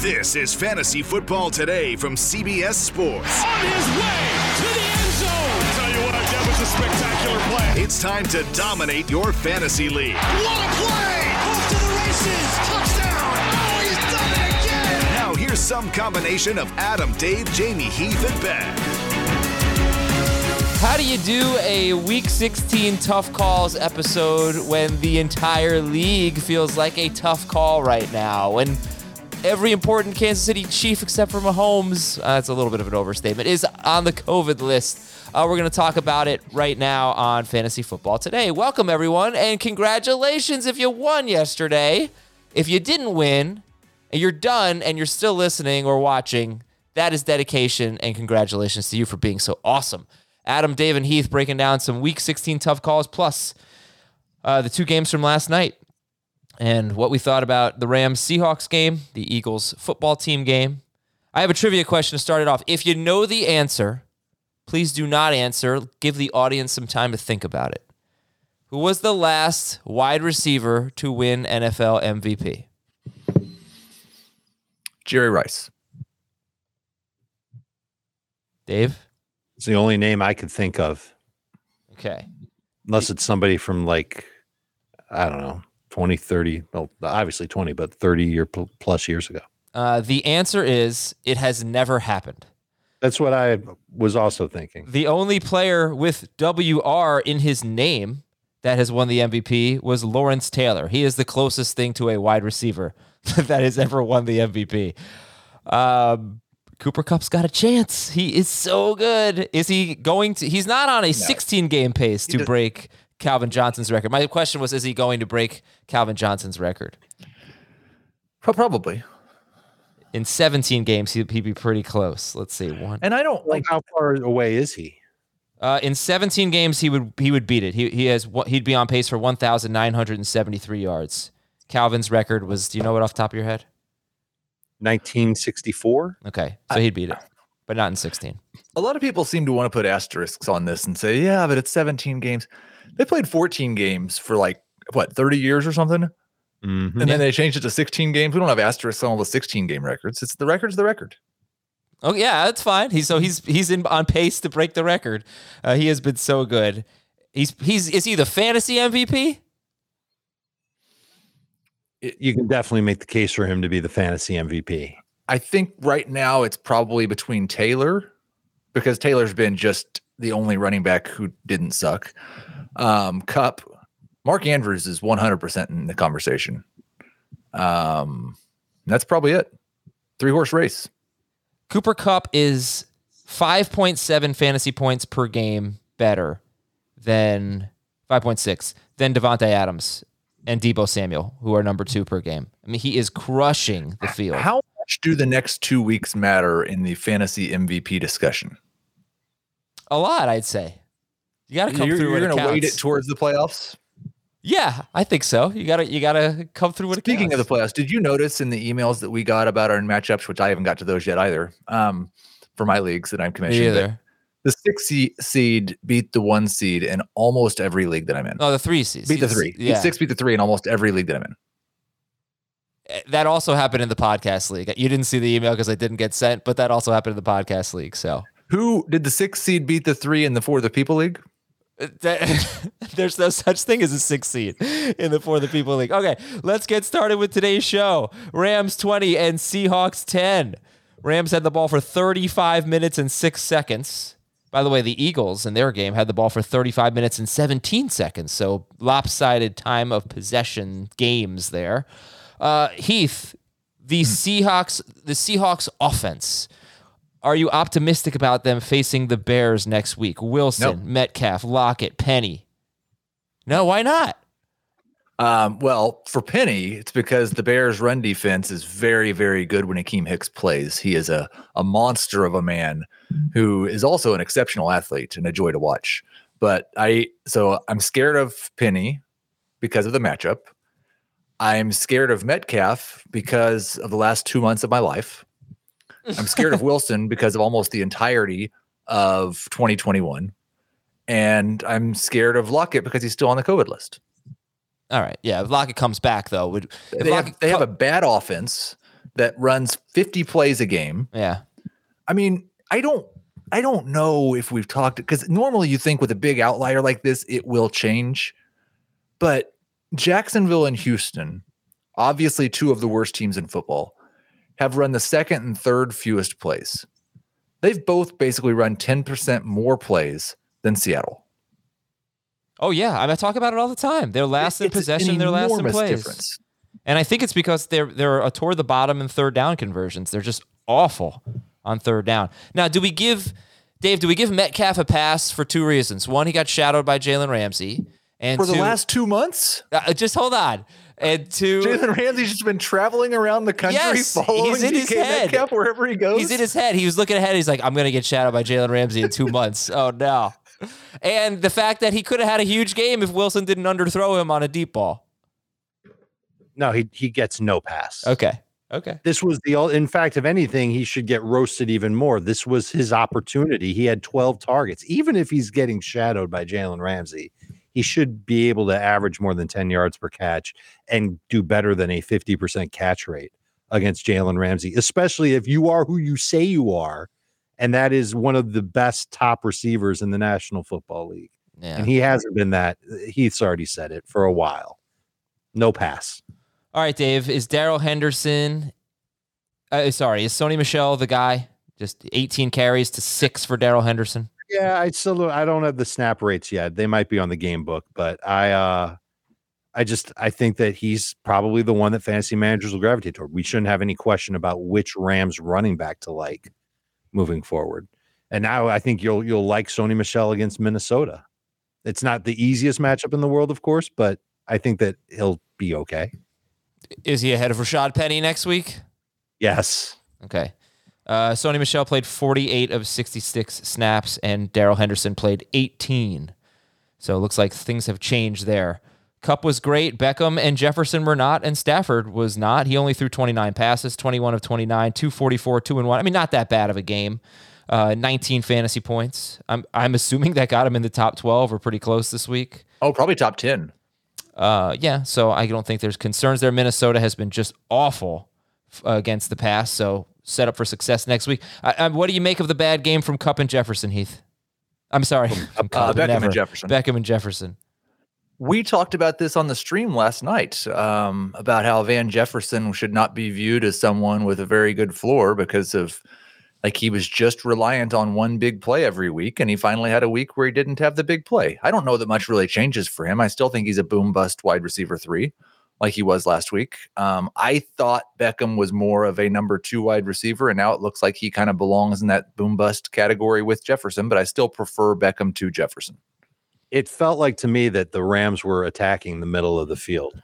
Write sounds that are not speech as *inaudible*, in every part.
This is Fantasy Football Today from CBS Sports. On his way to the end zone. Tell you what, that was a spectacular play. It's time to dominate your fantasy league. What a play! Off to the races. Touchdown. Oh, he's done it again. Now here's some combination of Adam, Dave, Jamey, Heath, and Ben. How do you do a Week 16 Tough Calls episode when the entire league feels like a tough call right now? When every important Kansas City Chief except for Mahomes, uh, that's a little bit of an overstatement, is on the COVID list. Uh, we're going to talk about it right now on Fantasy Football Today. Welcome, everyone, and congratulations if you won yesterday. If you didn't win, and you're done and you're still listening or watching, that is dedication, and congratulations to you for being so awesome. Adam, Dave, and Heath breaking down some Week 16 tough calls, plus uh, the two games from last night and what we thought about the Rams Seahawks game, the Eagles football team game. I have a trivia question to start it off. If you know the answer, please do not answer. Give the audience some time to think about it. Who was the last wide receiver to win NFL MVP? Jerry Rice. Dave? It's the only name I could think of, Okay. unless it's somebody from like, I don't know, 20, 30, well, obviously 20, but 30 year pl- plus years ago. Uh, the answer is it has never happened. That's what I was also thinking. The only player with WR in his name that has won the MVP was Lawrence Taylor. He is the closest thing to a wide receiver *laughs* that has ever won the MVP. Um, Cooper Kupp's got a chance. He is so good. Is he going to? He's not on a 16 game pace to does- break Calvin Johnson's record. My question was, is he going to break Calvin Johnson's record? Probably. In 17 games, he'd, he'd be pretty close. Let's see. One. And I don't Like, like how far away is he? Uh, in 17 games, he would he would beat it. He he has what he'd be on pace for 1,973 yards. Calvin's record was. Do you know it off the top of your head? 1964? Okay, so he'd beat it, but not in 16. a lot of people seem to want to put asterisks on this and say, yeah, but it's 17 games. They played 14 games for like what 30 years or something, Mm-hmm. and then they changed it to 16 games. We don't have asterisks on all the 16 game records. It's the record's the record. Oh yeah, that's fine. He's so he's he's in on pace to break the record. Uh, he has been so good. He's he's is he the fantasy MVP? You can definitely make the case for him to be the fantasy MVP. I think right now it's probably between Taylor because Taylor's been just the only running back who didn't suck. Um, Kupp, Mark Andrews is 100% in the conversation. Um, that's probably it. Three horse race. Cooper Kupp is 5.7 fantasy points per game better than 5.6 than Davante Adams and Deebo Samuel, who are number two per game. I mean, he is crushing the field. How much do the next two weeks matter in the fantasy MVP discussion? A lot, I'd say. You got to come you're through you're going to weight it towards the playoffs. yeah, I think so. You got to you got to come through it Speaking counts. of the playoffs, did you notice in the emails that we got about our matchups, which I haven't got to those yet either, um, for my leagues that I'm commissioned, that the six seed beat the one seed in almost every league that I'm in. No, the three seeds. beat the three. Beat Yeah, six beat the three in almost every league that I'm in. that also happened in the podcast league. You didn't see the email because I didn't get sent, but that also happened in the podcast league. So Who did the six seed beat the three in the for the people league? *laughs* There's no such thing as a six seed in the For the People League. Okay, let's get started with today's show. Rams 20 and Seahawks 10. Rams had the ball for 35 minutes and six seconds. By the way, the Eagles in their game had the ball for 35 minutes and 17 seconds. So lopsided time of possession games there. Uh, Heath, the Seahawks, the Seahawks offense. Are you optimistic about them facing the Bears next week? Wilson, Nope. Metcalf, Lockett, Penny. No, why not? Um, well, for Penny, it's because the Bears' run defense is very, very good when Akiem Hicks plays. He is a, a monster of a man who is also an exceptional athlete and a joy to watch. But I, so I'm scared of Penny because of the matchup. I'm scared of Metcalf because of the last two months of my life. I'm scared of *laughs* Wilson because of almost the entirety of 2021. And I'm scared of Lockett because he's still on the COVID list. All right. Yeah. If Lockett comes back, though, would if They Lockett have, they have a bad offense that runs 50 plays a game. yeah. I mean, I don't I don't know if we've talked because normally you think with a big outlier like this, it will change. But Jacksonville and Houston, obviously two of the worst teams in football, have run the second and third fewest plays. They've both basically run 10% more plays than Seattle. Oh yeah. I, mean, I talk about it all the time. They're last in possession. They're last in plays. difference. And I think it's because they're they're a toward the bottom in third down conversions. They're just awful on third down. Now, do we give Dave? Do we give Metcalf a pass for two reasons? One, he got shadowed by Jalen Ramsey, and For the two- last two months, uh, just hold on. And two, Jalen Ramsey's just been traveling around the country Yes, following he's in his head. Metcalf wherever he goes. he's in his head. He was looking ahead. He's like, I'm gonna get shadowed by Jalen Ramsey in two *laughs* months. Oh no! And the fact that he could have had a huge game if Wilson didn't underthrow him on a deep ball. No, he he gets no pass. Okay. Okay. This was the in fact, if anything, he should get roasted even more. This was his opportunity. He had 12 targets. Even if he's getting shadowed by Jalen Ramsey, he should be able to average more than 10 yards per catch and do better than a 50% catch rate against Jalen Ramsey, especially if you are who you say you are. And that is one of the best top receivers in the National Football League. Yeah. And he hasn't been that. Heath's already said it for a while. No pass. All right, Dave. Is Darrell Henderson? Uh, sorry, is Sony Michel the guy? Just 18 carries to six for Darrell Henderson. Yeah, I still don't- I don't have the snap rates yet. They might be on the game book, but I uh I just I think that he's probably the one that fantasy managers will gravitate toward. We shouldn't have any question about which Rams running back to like moving forward. And now I think you'll you'll like Sony Michel against Minnesota. It's not the easiest matchup in the world, of course, but I think that he'll be okay. Is he ahead of Rashaad Penny next week? Yes. Okay. Uh, Sony Michel played 48 of 66 snaps, and Darrell Henderson played 18. So it looks like things have changed there. Kupp was great. Beckham and Jefferson were not, and Stafford was not. He only threw 29 passes, 21 of 29, 244, 2 and 1. I mean, not that bad of a game. Uh, 19 fantasy points. I'm, I'm assuming that got him in the top 12 or pretty close this week. oh, probably top 10. Uh, yeah, so I don't think there's concerns there. Minnesota has been just awful against the pass, so set up for success next week. I, I, what do you make of the bad game from Kupp and Jefferson, Heath? I'm sorry, from *laughs* Uh, Beckham and never. Jefferson. Beckham and Jefferson. We talked about this on the stream last night um, about how Van Jefferson should not be viewed as someone with a very good floor because of like he was just reliant on one big play every week, and he finally had a week where he didn't have the big play. I don't know that much really changes for him. I still think he's a boom bust wide receiver three, like he was last week. Um, I thought Beckham was more of a number two wide receiver, and now it looks like he kind of belongs in that boom bust category with Jefferson, but I still prefer Beckham to Jefferson. it felt like to me that the Rams were attacking the middle of the field.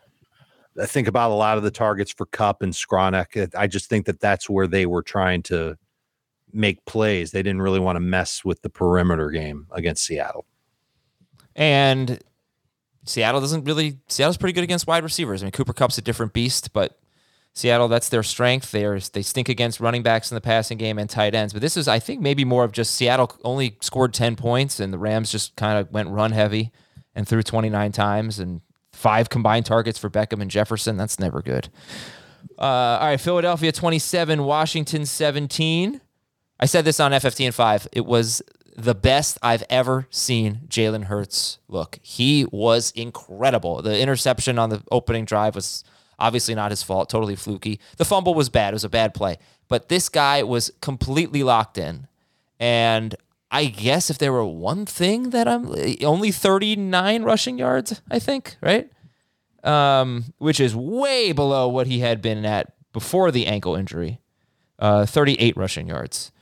I think about a lot of the targets for Kupp and Skowronek. I just think that that's where they were trying to make plays. They didn't really want to mess with the perimeter game against Seattle. And Seattle doesn't really. Seattle's pretty good against wide receivers. I mean, Cooper Kupp's a different beast, but Seattle that's their strength. They are they stink against running backs in the passing game and tight ends. But this is, I think, maybe more of just Seattle only scored ten points, and the Rams just kind of went run heavy and threw twenty nine times and five combined targets for Beckham and Jefferson. That's never good. Uh, all right, Philadelphia twenty seven, Washington seventeen. I said this on FFT and five. It was the best I've ever seen Jalen Hurts look. He was incredible. The interception on the opening drive was obviously not his fault, totally fluky. The fumble was bad. It was a bad play. But this guy was completely locked in. And I guess if there were one thing that I'm only 39 rushing yards, I think, right? Um, which is way below what he had been at before the ankle injury. Uh, 38 rushing yards.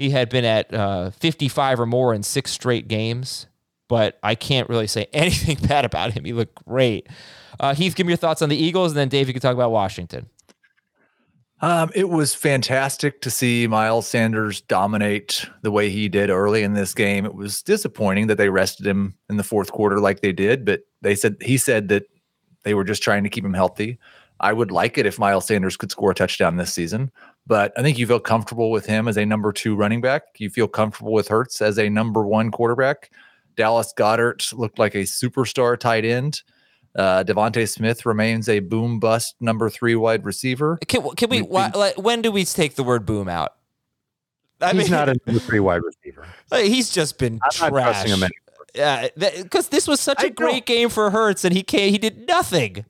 He had been at uh, 55 or more in six straight games. but I can't really say *laughs* anything bad about him. He looked great. Uh, Heath, give me your thoughts on the Eagles, and then Dave, you can talk about Washington. Um, it was fantastic to see Miles Sanders dominate the way he did early in this game. It was disappointing that they rested him in the fourth quarter like they did, but they said he said that they were just trying to keep him healthy. I would like it if Miles Sanders could score a touchdown this season, but I think you feel comfortable with him as a number two running back. You feel comfortable with Hurts as a number one quarterback. Dallas Goedert looked like a superstar tight end. Uh, DeVonta Smith remains a boom bust number three wide receiver. Can, can we? Why, like, when do we take the word boom out? I he's mean, not a *laughs* number three wide receiver. He's just been I'm trash. Yeah, because this was such a I great game for Hurts, and he came, he did nothing.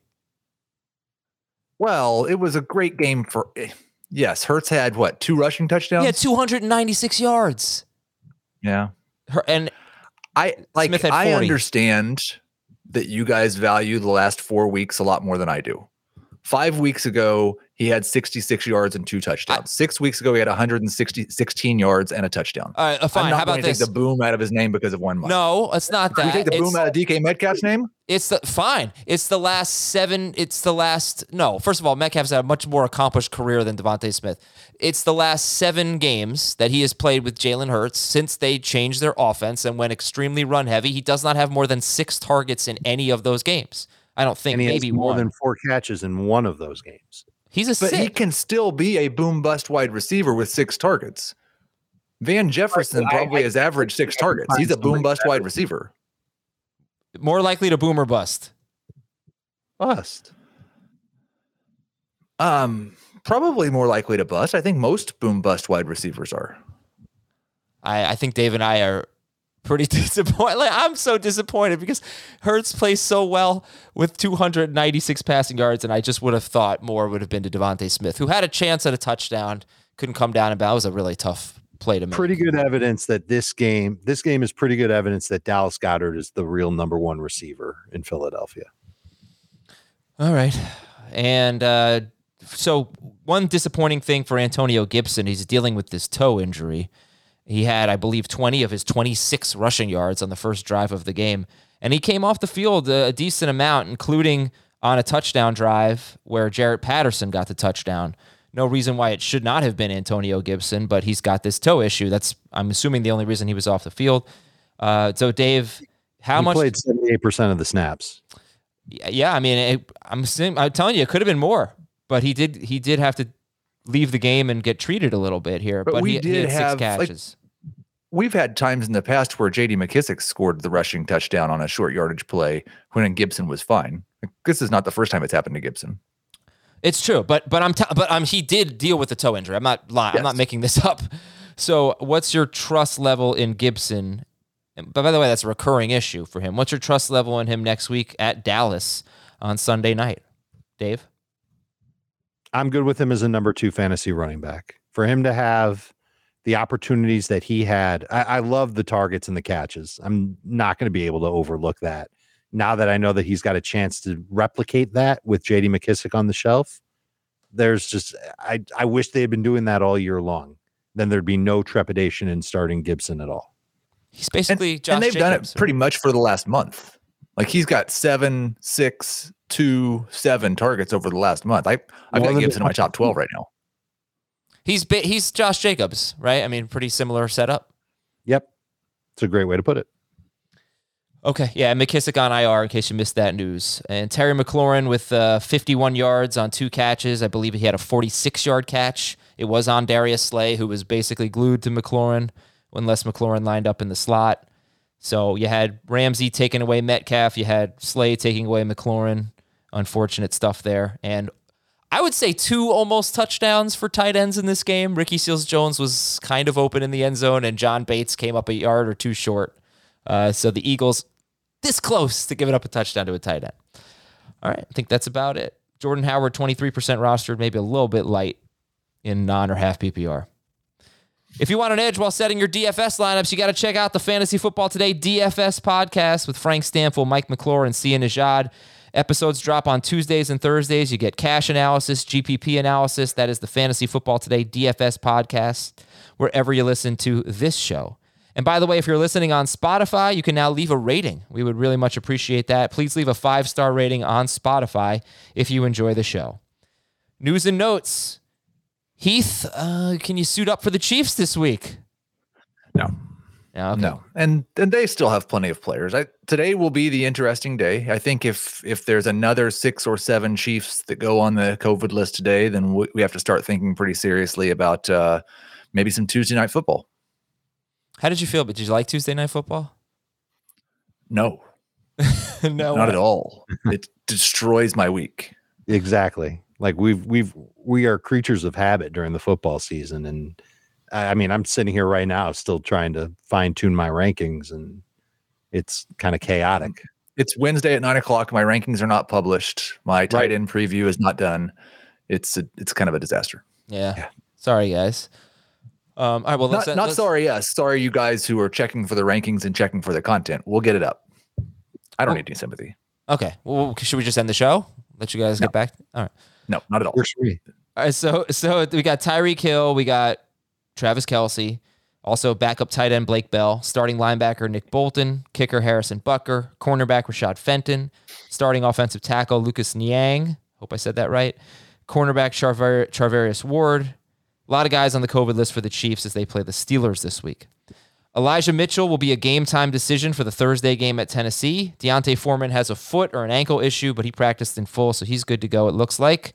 Well, it was a great game for. Yes, Hurts had what two rushing touchdowns? Yeah, two hundred and ninety six yards. Yeah, Her, and I like. I understand that you guys value the last four weeks a lot more than I do. Five weeks ago, he had 66 yards and two touchdowns. I, Six weeks ago, he had 160, 16 yards and a touchdown. All right, uh, fine. I'm not How about going to take the boom out of his name because of one month. No, it's not that. you take the boom out of DK Metcalf's name? It's the fine. It's the last seven. It's the last. No, first of all, Metcalf's had a much more accomplished career than DeVonta Smith. It's the last seven games that he has played with Jalen Hurts since they changed their offense and went extremely run heavy. He does not have more than six targets in any of those games. I don't think maybe more one. than four catches in one of those games. He's a but sick. he can still be a boom bust wide receiver with six targets. Van Jefferson probably has averaged six targets. He's a boom bust wide receiver. More likely to boom or bust. Bust. Um, probably more likely to bust. I think most boom bust wide receivers are. I, I think Dave and I are pretty *laughs* disappointed. Like, I'm so disappointed because Hurts plays so well with 296 passing yards, and I just would have thought more would have been to DeVonta Smith, who had a chance at a touchdown, couldn't come down and that was a really tough play to make. Pretty good evidence that this game, this game is pretty good evidence that Dallas Goedert is the real number one receiver in Philadelphia. All right, and uh, so one disappointing thing for Antonio Gibson, he's dealing with this toe injury. He had, I believe, 20 of his 26 rushing yards on the first drive of the game. And he came off the field a, decent amount, including on a touchdown drive where Jaret Patterson got the touchdown. No reason why it should not have been Antonio Gibson, but he's got this toe issue. That's, I'm assuming, the only reason he was off the field. Uh, so, Dave, how he much? played 78% of the snaps. Yeah, I mean, it, I'm, I'm telling you, it could have been more, but he did, he did have to leave the game and get treated a little bit here. But, but we he, did he had have, six catches. Like, we've had times in the past where J.D. McKissic scored the rushing touchdown on a short yardage play when Gibson was fine. This is not the first time it's happened to Gibson. It's true, but but I'm t- but um he did deal with the toe injury. I'm not lying. Yes. I'm not making this *laughs* up. So, what's your trust level in Gibson? But by the way, that's a recurring issue for him. What's your trust level in him next week at Dallas on Sunday night, Dave? I'm good with him as a number two fantasy running back. For him to have the opportunities that he had. I, I love the targets and the catches. I'm not going to be able to overlook that. Now that I know that he's got a chance to replicate that with JD McKissic on the shelf, there's just I I wish they had been doing that all year long. Then there'd be no trepidation in starting Gibson at all. He's basically and, Josh and they've Jacobs. done it pretty much for the last month. Like he's got seven, six, two, seven targets over the last month. I I've got Gibson in my top twelve right now. He's he's Josh Jacobs, right? I mean, pretty similar setup. Yep, it's a great way to put it. Okay, yeah, McKissic on IR in case you missed that news, and Terry McLaurin with uh, 51 yards on two catches. I believe he had a 46 yard catch. It was on Darius Slay, who was basically glued to McLaurin unless McLaurin lined up in the slot. So you had Ramsey taking away Metcalf, you had Slay taking away McLaurin. Unfortunate stuff there, and I would say two almost touchdowns for tight ends in this game. Ricky Seals Jones was kind of open in the end zone, and John Bates came up a yard or two short. Uh, so the Eagles this close to giving up a touchdown to a tight end. All right, I think that's about it. Jordan Howard, 23% rostered, maybe a little bit light in non or half PPR. If you want an edge while setting your DFS lineups, you got to check out the Fantasy Football Today DFS podcast with Frank Stampfl, Mike McClure, and Sia Nejad. Episodes drop on Tuesdays and Thursdays. You get cash analysis, GPP analysis. That is the Fantasy Football Today DFS podcast, wherever you listen to this show. And by the way, if you're listening on Spotify, you can now leave a rating. We would really much appreciate that. Please leave a five star rating on Spotify if you enjoy the show. News and notes. Heath, uh, can you suit up for the Chiefs this week? No. Yeah, okay. No, and and they still have plenty of players. I, today will be the interesting day. I think if if there's another six or seven Chiefs that go on the COVID list today, then we, we have to start thinking pretty seriously about uh, maybe some Tuesday night football. How did you feel? But did you like Tuesday Night Football? No, *laughs* no, not at all. it *laughs* destroys my week. Exactly. Like we've we've we are creatures of habit during the football season, and I I mean I'm sitting here right now still trying to fine tune my rankings, and it's kind of chaotic. It's Wednesday at nine o'clock. My rankings are not published. My tight Right. end preview is not done. It's a, it's kind of a disaster. Yeah. Yeah. Sorry, guys. Um, all right. Well, let's, Not, not let's- sorry. Yes, sorry, you guys who are checking for the rankings and checking for the content. We'll get it up. I don't Oh. need any sympathy. Okay. Well, should we just end the show? Let you guys get back. All right. No, not at all. Works for me. All right. So, so we got Tyreek Hill. We got Travis Kelce. Also, backup tight end Blake Bell. Starting linebacker Nick Bolton. Kicker Harrison Butker. Cornerback Rashad Fenton. Starting offensive tackle Lucas Niang. Hope I said that right. Cornerback Charver- Ward. A lot of guys on the COVID list for the Chiefs as they play the Steelers this week. Elijah Mitchell will be a game time decision for the Thursday game at Tennessee. D'Onta Foreman has a foot or an ankle issue, but he practiced in full, so he's good to go, it looks like.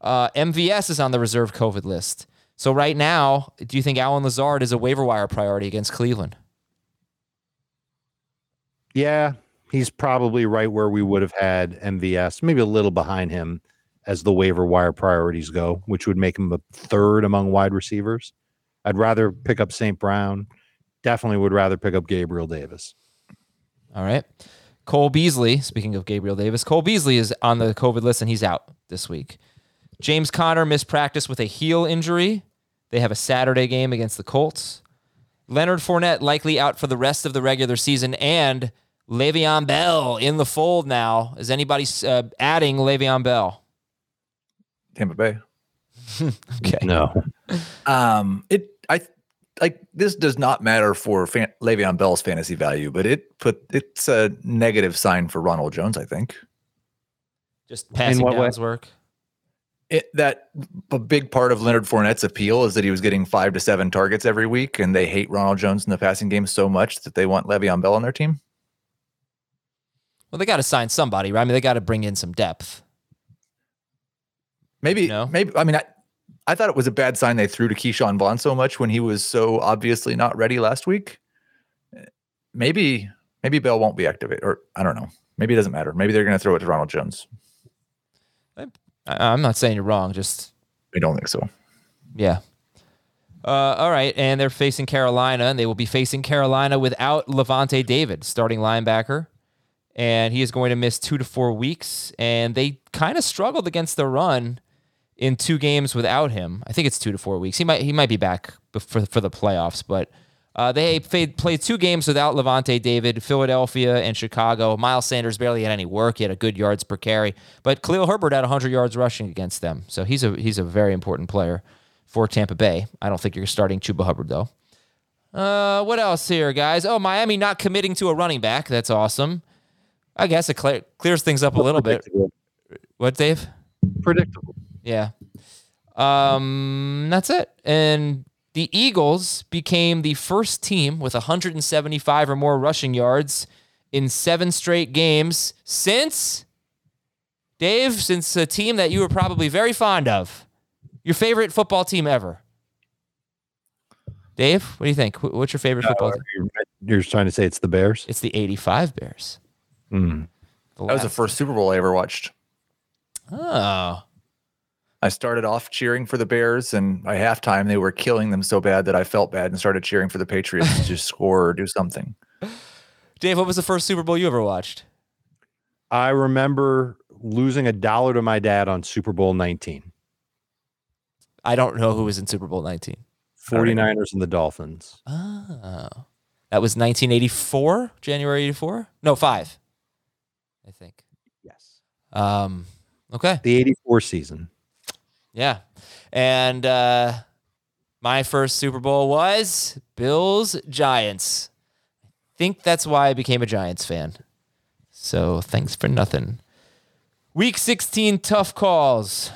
Uh, MVS is on the reserve COVID list. So right now, do you think Allen Lazard is a waiver wire priority against Cleveland? Yeah, he's probably right where we would have had MVS, maybe a little behind him as the waiver wire priorities go, which would make him a third among wide receivers. I'd rather pick up St. Brown. Definitely would rather pick up Gabriel Davis. All right. Cole Beasley, speaking of Gabriel Davis, Cole Beasley is on the COVID list and he's out this week. James Conner missed practice with a heel injury. They have a Saturday game against the Colts. Leonard Fournette likely out for the rest of the regular season and Le'Veon Bell in the fold now. Is anybody uh, adding Le'Veon Bell? Tampa Bay. *laughs* Okay. No. Um, it I like this does not matter for fan, Le'Veon Bell's fantasy value, but it put it's a negative sign for Ronald Jones. I think Just passing what way? downs work. It that a big part of Leonard Fournette's appeal is that he was getting five to seven targets every week, and they hate Ronald Jones in the passing game so much that they want Le'Veon Bell on their team. Well, they got to sign somebody, right? I mean, they got to bring in some depth. Maybe, No? maybe. I mean, I, I thought it was a bad sign they threw to Ke'Shawn Vaughn so much when he was so obviously not ready last week. Maybe, maybe Bell won't be activated, or I don't know. Maybe it doesn't matter. Maybe they're going to throw it to Ronald Jones. I, I'm not saying you're wrong. Just I don't think so. Yeah. Uh, all right, and they're facing Carolina, and they will be facing Carolina without Lavonte David, starting linebacker, and he is going to miss two to four weeks. And they kind of struggled against the run in two games without him. I think it's two to four weeks. He might he might be back for for the playoffs, but uh, they played played two games without Lavonte David, Philadelphia and Chicago. Miles Sanders barely had any work. He had a good yards per carry, but Khalil Herbert had 100 yards rushing against them, so he's a he's a very important player for Tampa Bay. I don't think you're starting Chuba Hubbard though. Uh, what else here, guys? Oh, Miami not committing to a running back. That's awesome. I guess it cle- clears things up a little bit. What, Dave? Predictable. Yeah. Um, that's it. And the Eagles became the first team with 175 or more rushing yards in seven straight games since Dave, since a team that you were probably very fond of, your favorite football team ever. Dave, what do you think? What's your favorite football team? You're, you're trying to say it's the Bears? It's the 85 Bears. Mm. The That was the first Super Bowl I ever watched. Oh. I started off cheering for the Bears, and by halftime they were killing them so bad that I felt bad and started cheering for the Patriots to *laughs* score or do something. Dave, what was the first Super Bowl you ever watched? I remember losing a dollar to my dad on Super Bowl 19. I don't know who was in Super Bowl 19. 49ers and the Dolphins. Oh. That was 1984, January 84? No, 5. I think. Yes. Um okay. The 84 season. Yeah. And uh My first Super Bowl was Bills Giants. I think that's why I became a Giants fan. So thanks for nothing. Week 16 tough calls.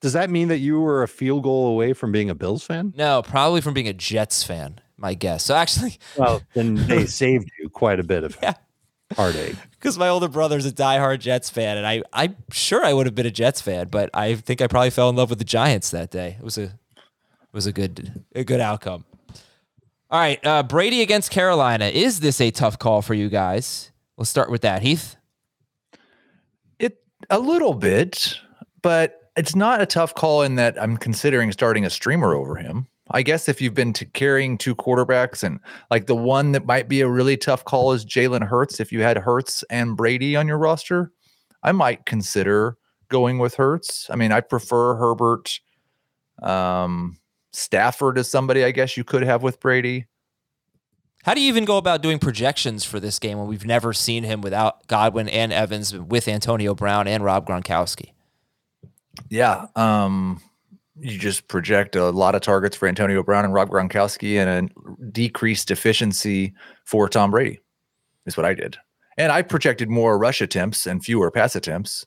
Does that mean that you were a field goal away from being a Bills fan? No, probably from being a Jets fan, my guess. So actually, Well, then they saved you quite a bit of *laughs* Yeah. Heartache. *laughs* because my older brother's a diehard Jets fan, and I, I'm sure I would have been a Jets fan, but I think I probably fell in love with the Giants that day. It was a, it was a good, a good outcome. All right, uh, Brady against Carolina. Is this a tough call for you guys? Let's start with that, Heath. It a little bit, but it's not a tough call in that I'm considering starting a streamer over him. I guess if you've been to carrying two quarterbacks and like the one that might be a really tough call is Jalen Hurts. If you had Hurts and Brady on your roster, I might consider going with Hurts. I mean, I prefer Herbert. Um, Stafford is somebody I guess you could have with Brady. How do you even go about doing projections for this game when we've never seen him without Godwin and Evans, with Antonio Brown and Rob Gronkowski? Yeah. Um, you just project a lot of targets for Antonio Brown and Rob Gronkowski and a decreased efficiency for Tom Brady, is what I did. And I projected more rush attempts and fewer pass attempts.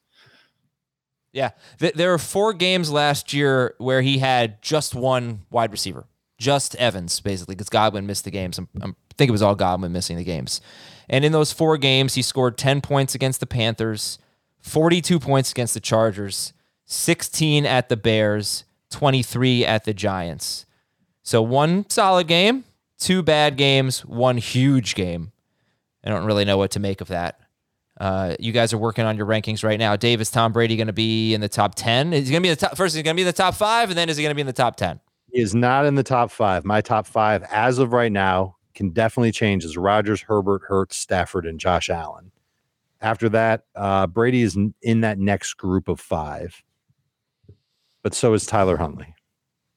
Yeah, there were four games last year where he had just one wide receiver, just Evans, basically, because Godwin missed the games. I'm, I think it was all Godwin missing the games. And in those four games, he scored 10 points against the Panthers, 42 points against the Chargers, 16 at the Bears, 23 at the Giants. So one solid game, two bad games, one huge game. I don't really know what to make of that. Uh, you guys are working on your rankings right now. Dave, is Tom Brady going to be in the top 10? Is he going to be in the top? First, is he going to be in the top five? And then is he going to be in the top 10? He is not in the top five. My top five, as of right now, can definitely change as Rodgers, Herbert, Hurts, Stafford, and Josh Allen. After that, uh, Brady is in that next group of five, but so is Tyler Huntley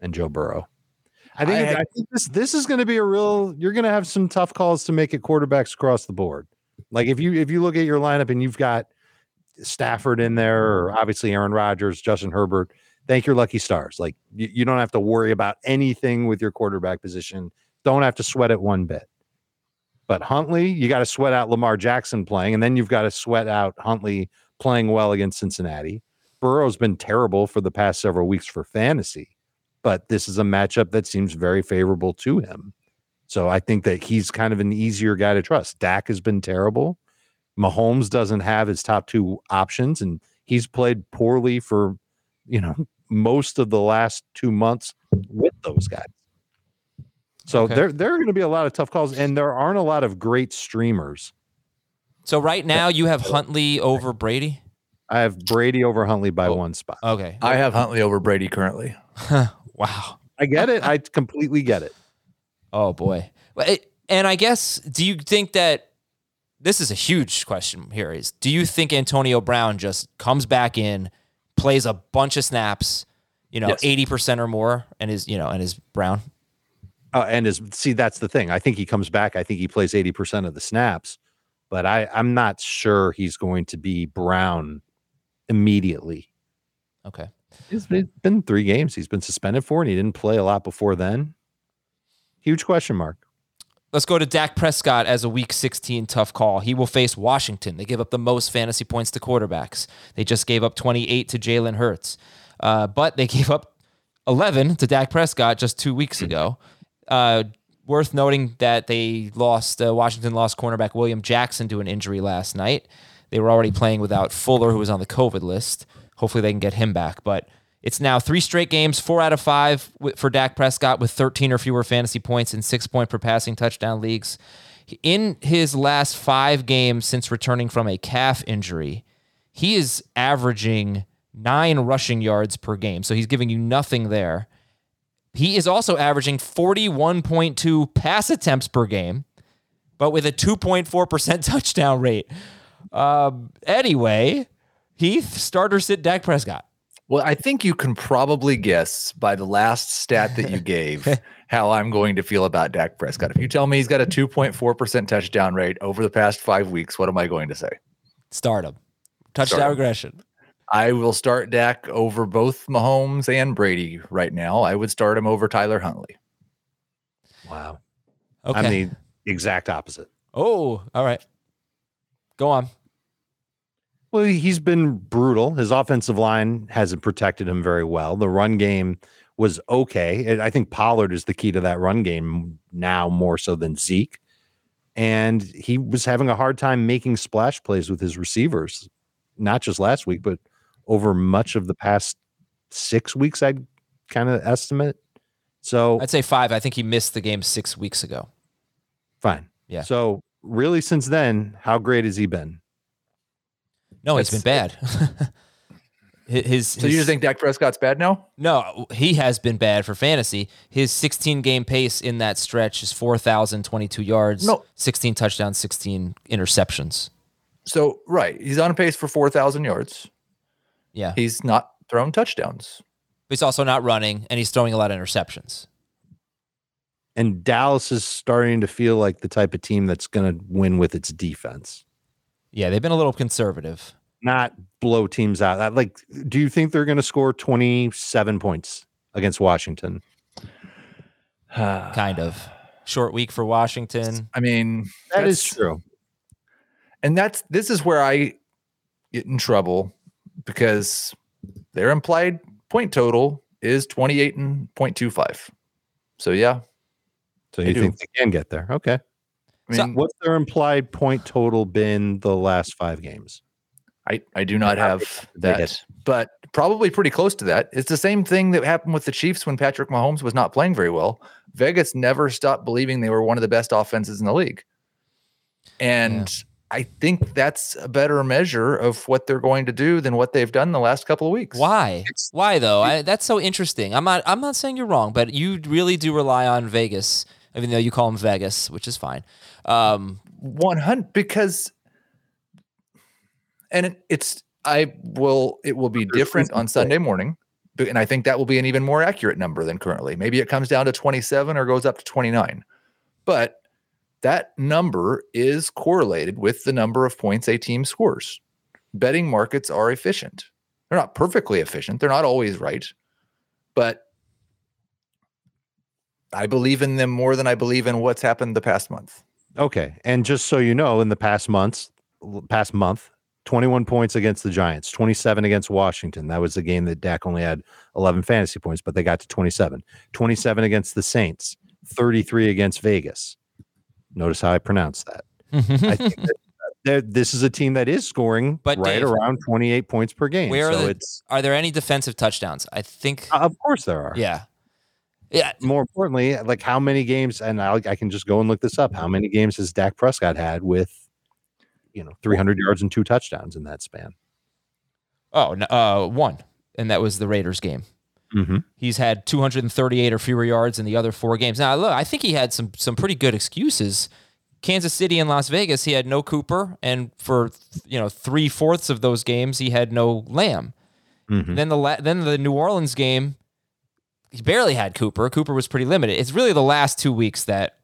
and Joe Burrow. I think, I I, think this this is going to be a real. You're going to have some tough calls to make it quarterbacks across the board. Like if you if you look at your lineup and you've got Stafford in there, or obviously Aaron Rodgers, Justin Herbert, thank your lucky stars. Like you, you don't have to worry about anything with your quarterback position. Don't have to sweat it one bit. But Huntley, you got to sweat out Lamar Jackson playing, and then you've got to sweat out Huntley playing well against Cincinnati. Burrow's been terrible for the past several weeks for fantasy, but this is a matchup that seems very favorable to him. So I think that he's kind of an easier guy to trust. Dak has been terrible. Mahomes doesn't have his top two options, and he's played poorly for you know most of the last two months with those guys. So Okay. there there are going to be a lot of tough calls, and there aren't a lot of great streamers. So right now you have Huntley over Brady. I have Brady over Huntley by Oh. one spot. Okay. I have Huntley over Brady currently. *laughs* wow. I get it. I completely get it. Oh boy. And I guess, do you think that this is a huge question here? Is do you think Antonio Brown just comes back in, plays a bunch of snaps, you know, Yes. eighty percent or more, and is you know, and is Brown? Uh, and is see that's the thing. I think he comes back. I think he plays eighty percent of the snaps, but I I'm not sure he's going to be Brown immediately. Okay. It's it's been three games he's been suspended for, and he didn't play a lot before then. Huge question mark. Let's go to Dak Prescott as a Week 16 tough call. He will face Washington. They give up the most fantasy points to quarterbacks. They just gave up 28 to Jalen Hurts, uh, but they *laughs* gave up 11 to Dak Prescott just two weeks ago. Uh, worth noting that they lost uh, Washington lost cornerback William Jackson to an injury last night. They were already playing without Fuller, who was on the COVID list. Hopefully, they can get him back, but. It's now three straight games, four out of five for Dak Prescott with 13 or fewer fantasy points in six point per passing touchdown leagues. In his last five games since returning from a calf injury, he is averaging nine rushing yards per game. So he's giving you nothing there. He is also averaging 41.2 pass attempts per game, but with a 2.4% *laughs* touchdown rate. Um, anyway, Heath, starter sit Dak Prescott. Well, I think you can probably guess by the last stat that you *laughs* gave how I'm going to feel about Dak Prescott. If you tell me he's got a 2.4% touchdown rate over the past five weeks, what am I going to say? Start him. Touchdown Start him. regression. I will start Dak over both Mahomes and Brady right now. I would start him over Tyler Huntley. Wow. Okay. I'm the exact opposite. oh, all right. Go on. Well, he's been brutal. His offensive line hasn't protected him very well. The run game was okay. I think Pollard is the key to that run game now more so than Zeke. And he was having a hard time making splash plays with his receivers, not just last week, but over much of the past six weeks, I'd kind of estimate. So I'd say five. I think he missed the game six weeks ago. fine. Yeah. So really, since then, how great has he been? No, it's been bad. *laughs* Hi- his, So you just think Dak Prescott's bad now? No, he has been bad for fantasy. His 16 game pace in that stretch is 4,022 yards, No. 16 touchdowns, 16 interceptions. So right, he's on a pace for four thousand yards. Yeah. He's not thrown touchdowns. But he's also not running and he's throwing a lot of interceptions. And Dallas is starting to feel like the type of team that's going to win with its defense, Yeah, they've been a little conservative. not blow teams out. Like, do you think they're going to score 27 points against Washington? *sighs* Kind of. Short week for Washington. I mean, That is true. and that's this is where I get in trouble because their implied point total is 28 and 0.25. So yeah, So you do. think they can get there? Okay. I So- What's their implied point total been the last five games? I, I do not have big did they that, but probably pretty close to that. It's the same thing that happened with the Chiefs when Patrick Mahomes was not playing very well. Vegas never stopped believing they were one of the best offenses in the league. And I think that's a better measure of what they're going to do than what they've done the last couple of weeks. Why? Why though? I, that's so interesting. I'm not. I'm not saying you're wrong, but you really do rely on Vegas, even though you call them Vegas, which is fine. Um, 100 because and it, it's i will it will be different on sunday morning but- and i think that will be an even more accurate number than currently. Maybe it comes down to 27 or goes up to 29 but that number is correlated with the number of points a team scores. Betting markets are efficient. They're not perfectly efficient. They're not always right but i believe in them more than i believe in what's happened the past month Okay. And just so you know, in the past months, past month, 21 points against the Giants, 27 against Washington. That was the game that Dak only had 11 fantasy points, but they got to 27. 27 against the Saints, 33 against Vegas. Notice how I pronounce that. I think *laughs* that there- this is a team that is scoring But right Dave, around 28 points per game. where are the- it's are there any defensive touchdowns? I think. uh, of course there are. Yeah. Yeah. More importantly, like how many games, and I, I can just go and look this up. How many games has Dak Prescott had with, you know, 300 yards and two touchdowns in that span? Oh, uh, one, and that was the Raiders game. Mm-hmm. He's had 238 or fewer yards in the other four games. Now, look, I think he had some some pretty good excuses. Kansas City and Las Vegas, he had no Cooper, and for you know three fourths of those games, he had no Lamb. Mhm. Then the la- then the New Orleans game, he barely had Cooper. Cooper was pretty limited. It's really the last two weeks that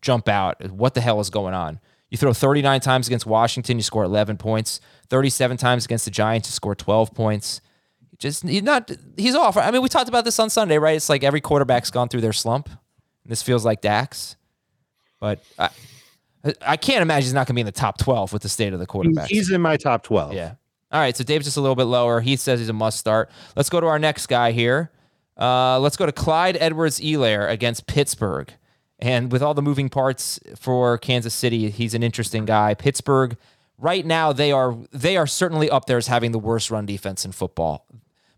jump out. What the hell is going on? You throw 39 times against Washington, you score 11 points. 37 times against the Giants, you score 12 points. Just he's not he's off. I mean, we talked about this on Sunday, right? It's like every quarterback's gone through their slump. This feels like Dax, but I, I can't imagine he's not going to be in the top 12 with the state of the quarterback. He's in my top 12. Yeah. All right. So Dave's just a little bit lower. He says he's a must start. Let's go to our next guy here. Uh, let's go to Clyde Edwards-Helaire against Pittsburgh. And with all the moving parts for Kansas City, he's an interesting guy. Pittsburgh, right now, they are they are certainly up there as having the worst run defense in football.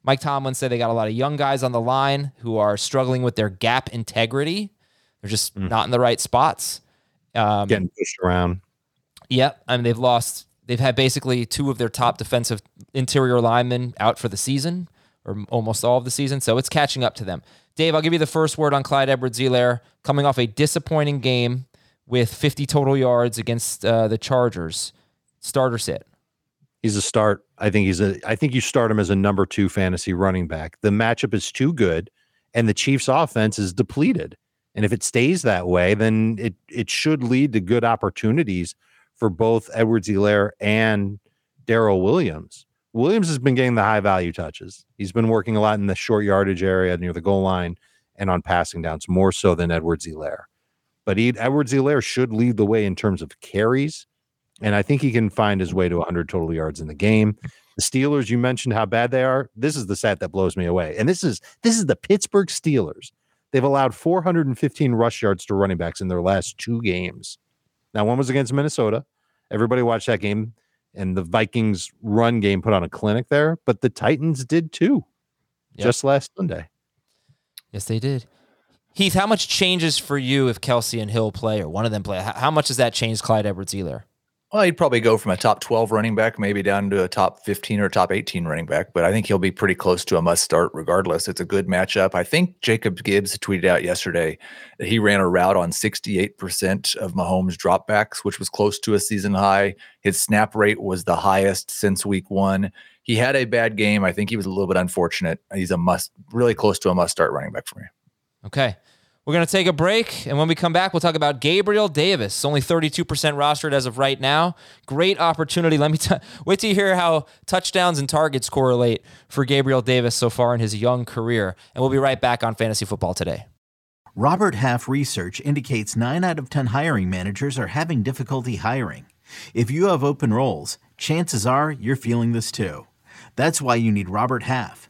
Mike Tomlin said they got a lot of young guys on the line who are struggling with their gap integrity. They're just not in the right spots. Um, Getting pushed around. Yep. I mean, they've lost, they've had basically two of their top defensive interior linemen out for the season or almost all of the season. So it's catching up to them. Dave, I'll give you the first word on Clyde Edwards-Helaire coming off a disappointing game with 50 total yards against uh, the Chargers. Starter sit. He's a start. I think he's a. I think you start him as a number two fantasy running back. The matchup is too good, and the Chiefs' offense is depleted. And if it stays that way, then it it should lead to good opportunities for both Edwards-Helaire and Darrel Williams. Williams has been getting the high value touches. He's been working a lot in the short yardage area near the goal line and on passing downs more so than Edwards-Helaire. But Edwards-Helaire should lead the way in terms of carries. And I think he can find his way to 100 total yards in the game. The Steelers, you mentioned how bad they are. This is the stat that blows me away. And this is this is the Pittsburgh Steelers. They've allowed 415 rush yards to running backs in their last two games. Now, one was against Minnesota. Everybody watched that game, and the Vikings run game put on a clinic there, but the Titans did too, Yep. just last Sunday. Yes, they did. Heath, how much changes for you if Kelce and Hill play or one of them play? How, how much does that change Clyde Edwards-Helaire? Well, he'd probably go from a top 12 running back maybe down to a top 15 or top 18 running back, but I think he'll be pretty close to a must start regardless. It's a good matchup. I think Jacob Gibbs tweeted out yesterday that he ran a route on 68% of Mahomes dropbacks, which was close to a season high. His snap rate was the highest since week one. He had a bad game. I think he was a little bit unfortunate. He's a must, really close to a must start running back for me. Okay. We're going to take a break. And when we come back, we'll talk about Gabriel Davis. Only 32% rostered as of right now. Great opportunity. Let me t- *laughs* wait till you hear how touchdowns and targets correlate for Gabriel Davis so far in his young career. And we'll be right back on Fantasy Football today. Robert Half research indicates 9 out of 10 hiring managers are having difficulty hiring. If you have open roles, chances are you're feeling this too. That's why you need Robert Half.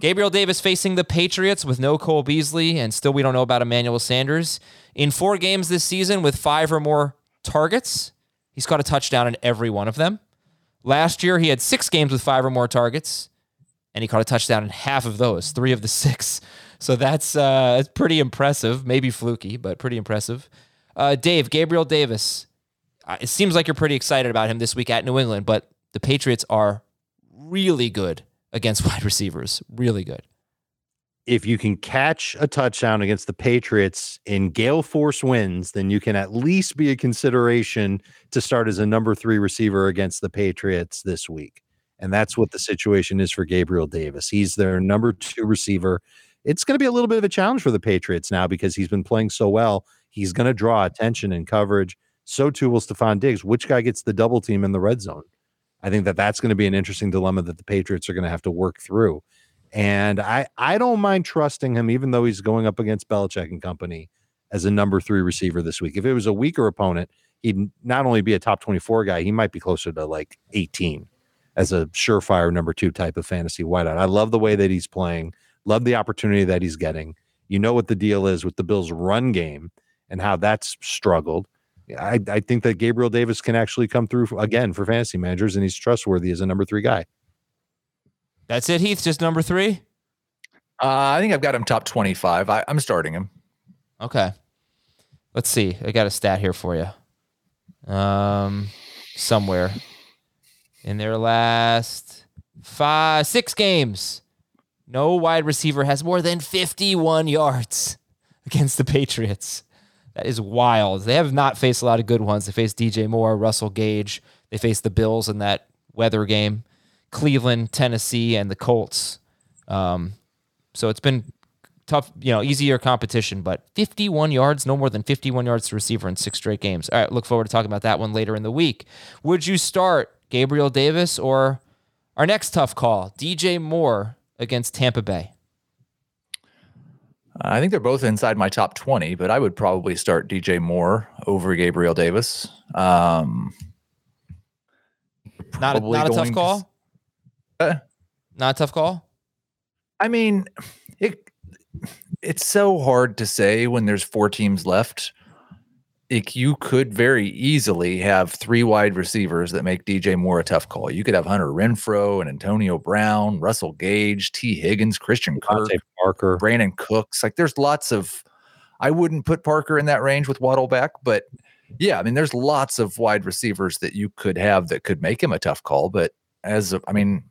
Gabriel Davis facing the Patriots with no Cole Beasley, and still we don't know about Emmanuel Sanders. In four games this season with five or more targets, he's caught a touchdown in every one of them. Last year, he had six games with five or more targets, and he caught a touchdown in half of those, three of the six. *laughs* So that's uh, that's pretty impressive. Maybe fluky, but pretty impressive. Uh, Dave, Gabriel Davis. Uh, it seems like you're pretty excited about him this week at New England, but the Patriots are really good against *laughs* wide receivers. Really good. If you can catch a touchdown against the Patriots in gale force wins, then you can at least be a consideration to start as a number three receiver against the Patriots this week. And that's what the situation is for Gabriel Davis. He's their number two receiver. It's going to be a little bit of a challenge for the Patriots now because he's been playing so well. He's going to draw attention and coverage. So too will Stefon Diggs. Which guy gets the double team in the red zone? I think that that's going to be an interesting dilemma that the Patriots are going to have to work through. And I I don't mind trusting him, even though he's going up against Belichick and company as a number three receiver this week. If it was a weaker opponent, he'd not only be a top 24 guy, he might be closer to like 18 as a surefire number two type of fantasy wideout. I love the way that he's playing, love the opportunity that he's getting. You know what the deal is with the Bills' run game and how that's struggled. I, I think that Gabriel Davis can actually come through again for fantasy managers, and he's trustworthy as a number three guy. That's it, Heath. Just number three. Uh, I think I've got him top 25. I, I'm starting him. Okay. Let's see. I got a stat here for you. Um, somewhere in their last five, six games, no wide receiver has more than 51 yards *laughs* against the Patriots. That is wild. They have not faced a lot of good ones. They faced DJ Moore, Russell Gage. They faced the Bills in that weather game, Cleveland, Tennessee, and the Colts. Um, so it's been tough, you know, easier competition, but 51 yards, no more than 51 yards to receiver in six straight games. All right, look forward to talking about that one later in the week. Would you start Gabriel Davis or our next tough call, DJ Moore against Tampa Bay? I think they're both inside my top 20, but I would probably start DJ Moore over Gabriel Davis. Um, Not a, not a tough going to- call. Uh, Not a tough call. I mean, it it's so hard to say when there's four teams left. Like you could very easily have three wide receivers that make DJ Moore a tough call. You could have Hunter Renfrow and Antonio Brown, Russell Gage, Tee Higgins, Christian Kirk, Parker. Brandin Cooks. Like there's lots of I wouldn't put Parker in that range with Waddle back, but yeah, I mean there's lots of wide receivers that you could have that could make him a tough call. But as I mean,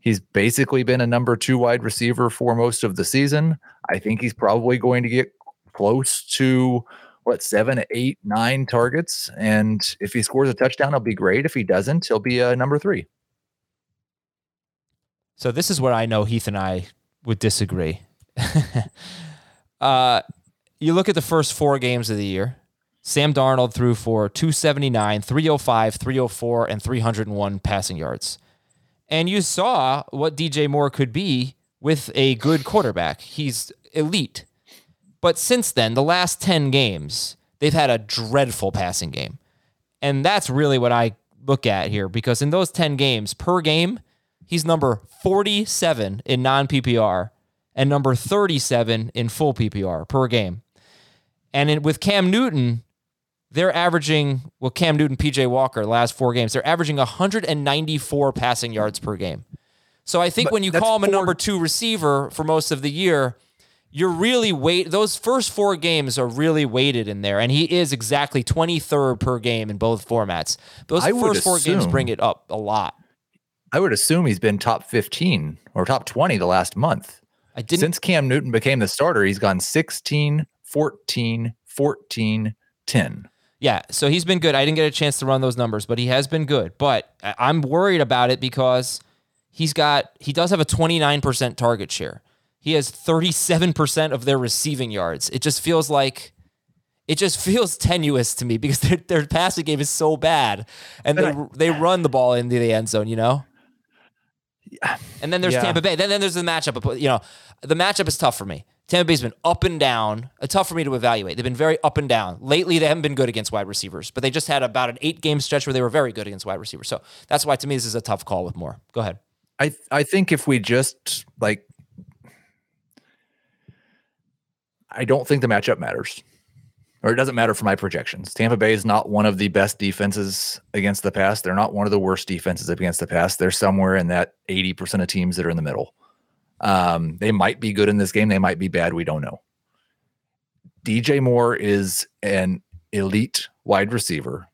he's basically been a number two wide receiver for most of the season. I think he's probably going to get close to what seven, eight, nine targets. And if he scores a touchdown, it'll be great. If he doesn't, he'll be a number three. So this is where I know Heath and I would disagree. *laughs* uh, you look at the first four games of the year. Sam Darnold threw for 279, 305, 304, and 301 passing yards. And you saw what DJ Moore could be with a good quarterback. He's elite. But since then, the last 10 games, they've had a dreadful passing game. And that's really what I look at here because in those 10 games per game, he's number 47 in non PPR and number 37 in full PPR per game. And in, with Cam Newton, they're averaging, well, Cam Newton, PJ Walker, last four games, they're averaging 194 passing yards per game. So I think But when you call him a number two receiver for most of the year, you're really weight. Those first four games are really weighted in there, and he is exactly 23rd per game in both formats. Those I first four games bring it up a lot. I would assume he's been top 15 or top 20 the last month. I didn't. Since Cam Newton became the starter, he's gone 16, 14, 14, 10. Yeah, so he's been good. I didn't get a chance to run those numbers, but he has been good. But I'm worried about it because he's got he does have a 29% target share. He has 37% of their receiving yards. It just feels like it just *laughs* feels tenuous to me because their their passing game is so bad, and they they run the ball into the end zone. You know. And then there's Yeah. Tampa Bay. Then, then there's the matchup. You know, the matchup is tough for me. Tampa Bay's been up and down. It's tough for me to evaluate. They've been very up and down. Lately, they haven't been good against wide receivers, but they just had about an eight game stretch where they were very good against wide receivers. So that's why, to me, this is a tough call with more. Go ahead. I I think if we just like I don't think the matchup matters. Or it doesn't matter for my projections. Tampa Bay is not one of the best defenses against the pass. They're not one of the worst defenses against the pass. They're somewhere in that 80% of teams that are in the middle. Um, they might be good in this game. They might be bad. We don't know. DJ Moore is an elite wide receiver.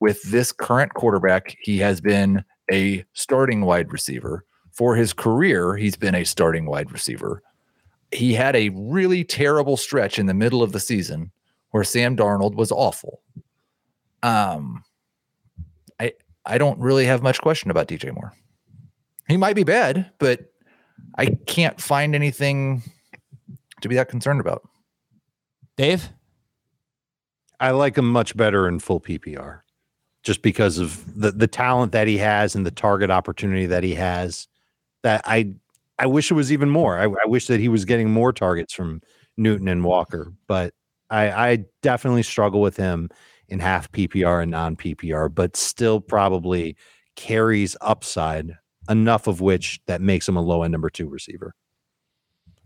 With this current quarterback, he has been a starting wide receiver. For his career, he's been a starting wide receiver. He had a really terrible stretch in the middle of the season where Sam Darnold was awful. Um, I I don't really have much question about DJ Moore. He might be bad, but I can't find anything to be that concerned about. Dave? I like him much better in full PPR just because of the the talent that he has and the target opportunity that he has. That I I wish it was even more. I, I wish that he was getting more targets from Newton and Walker, but I, I definitely struggle with him in half PPR and non PPR, but still probably carries upside enough of which that makes him a low end number two receiver.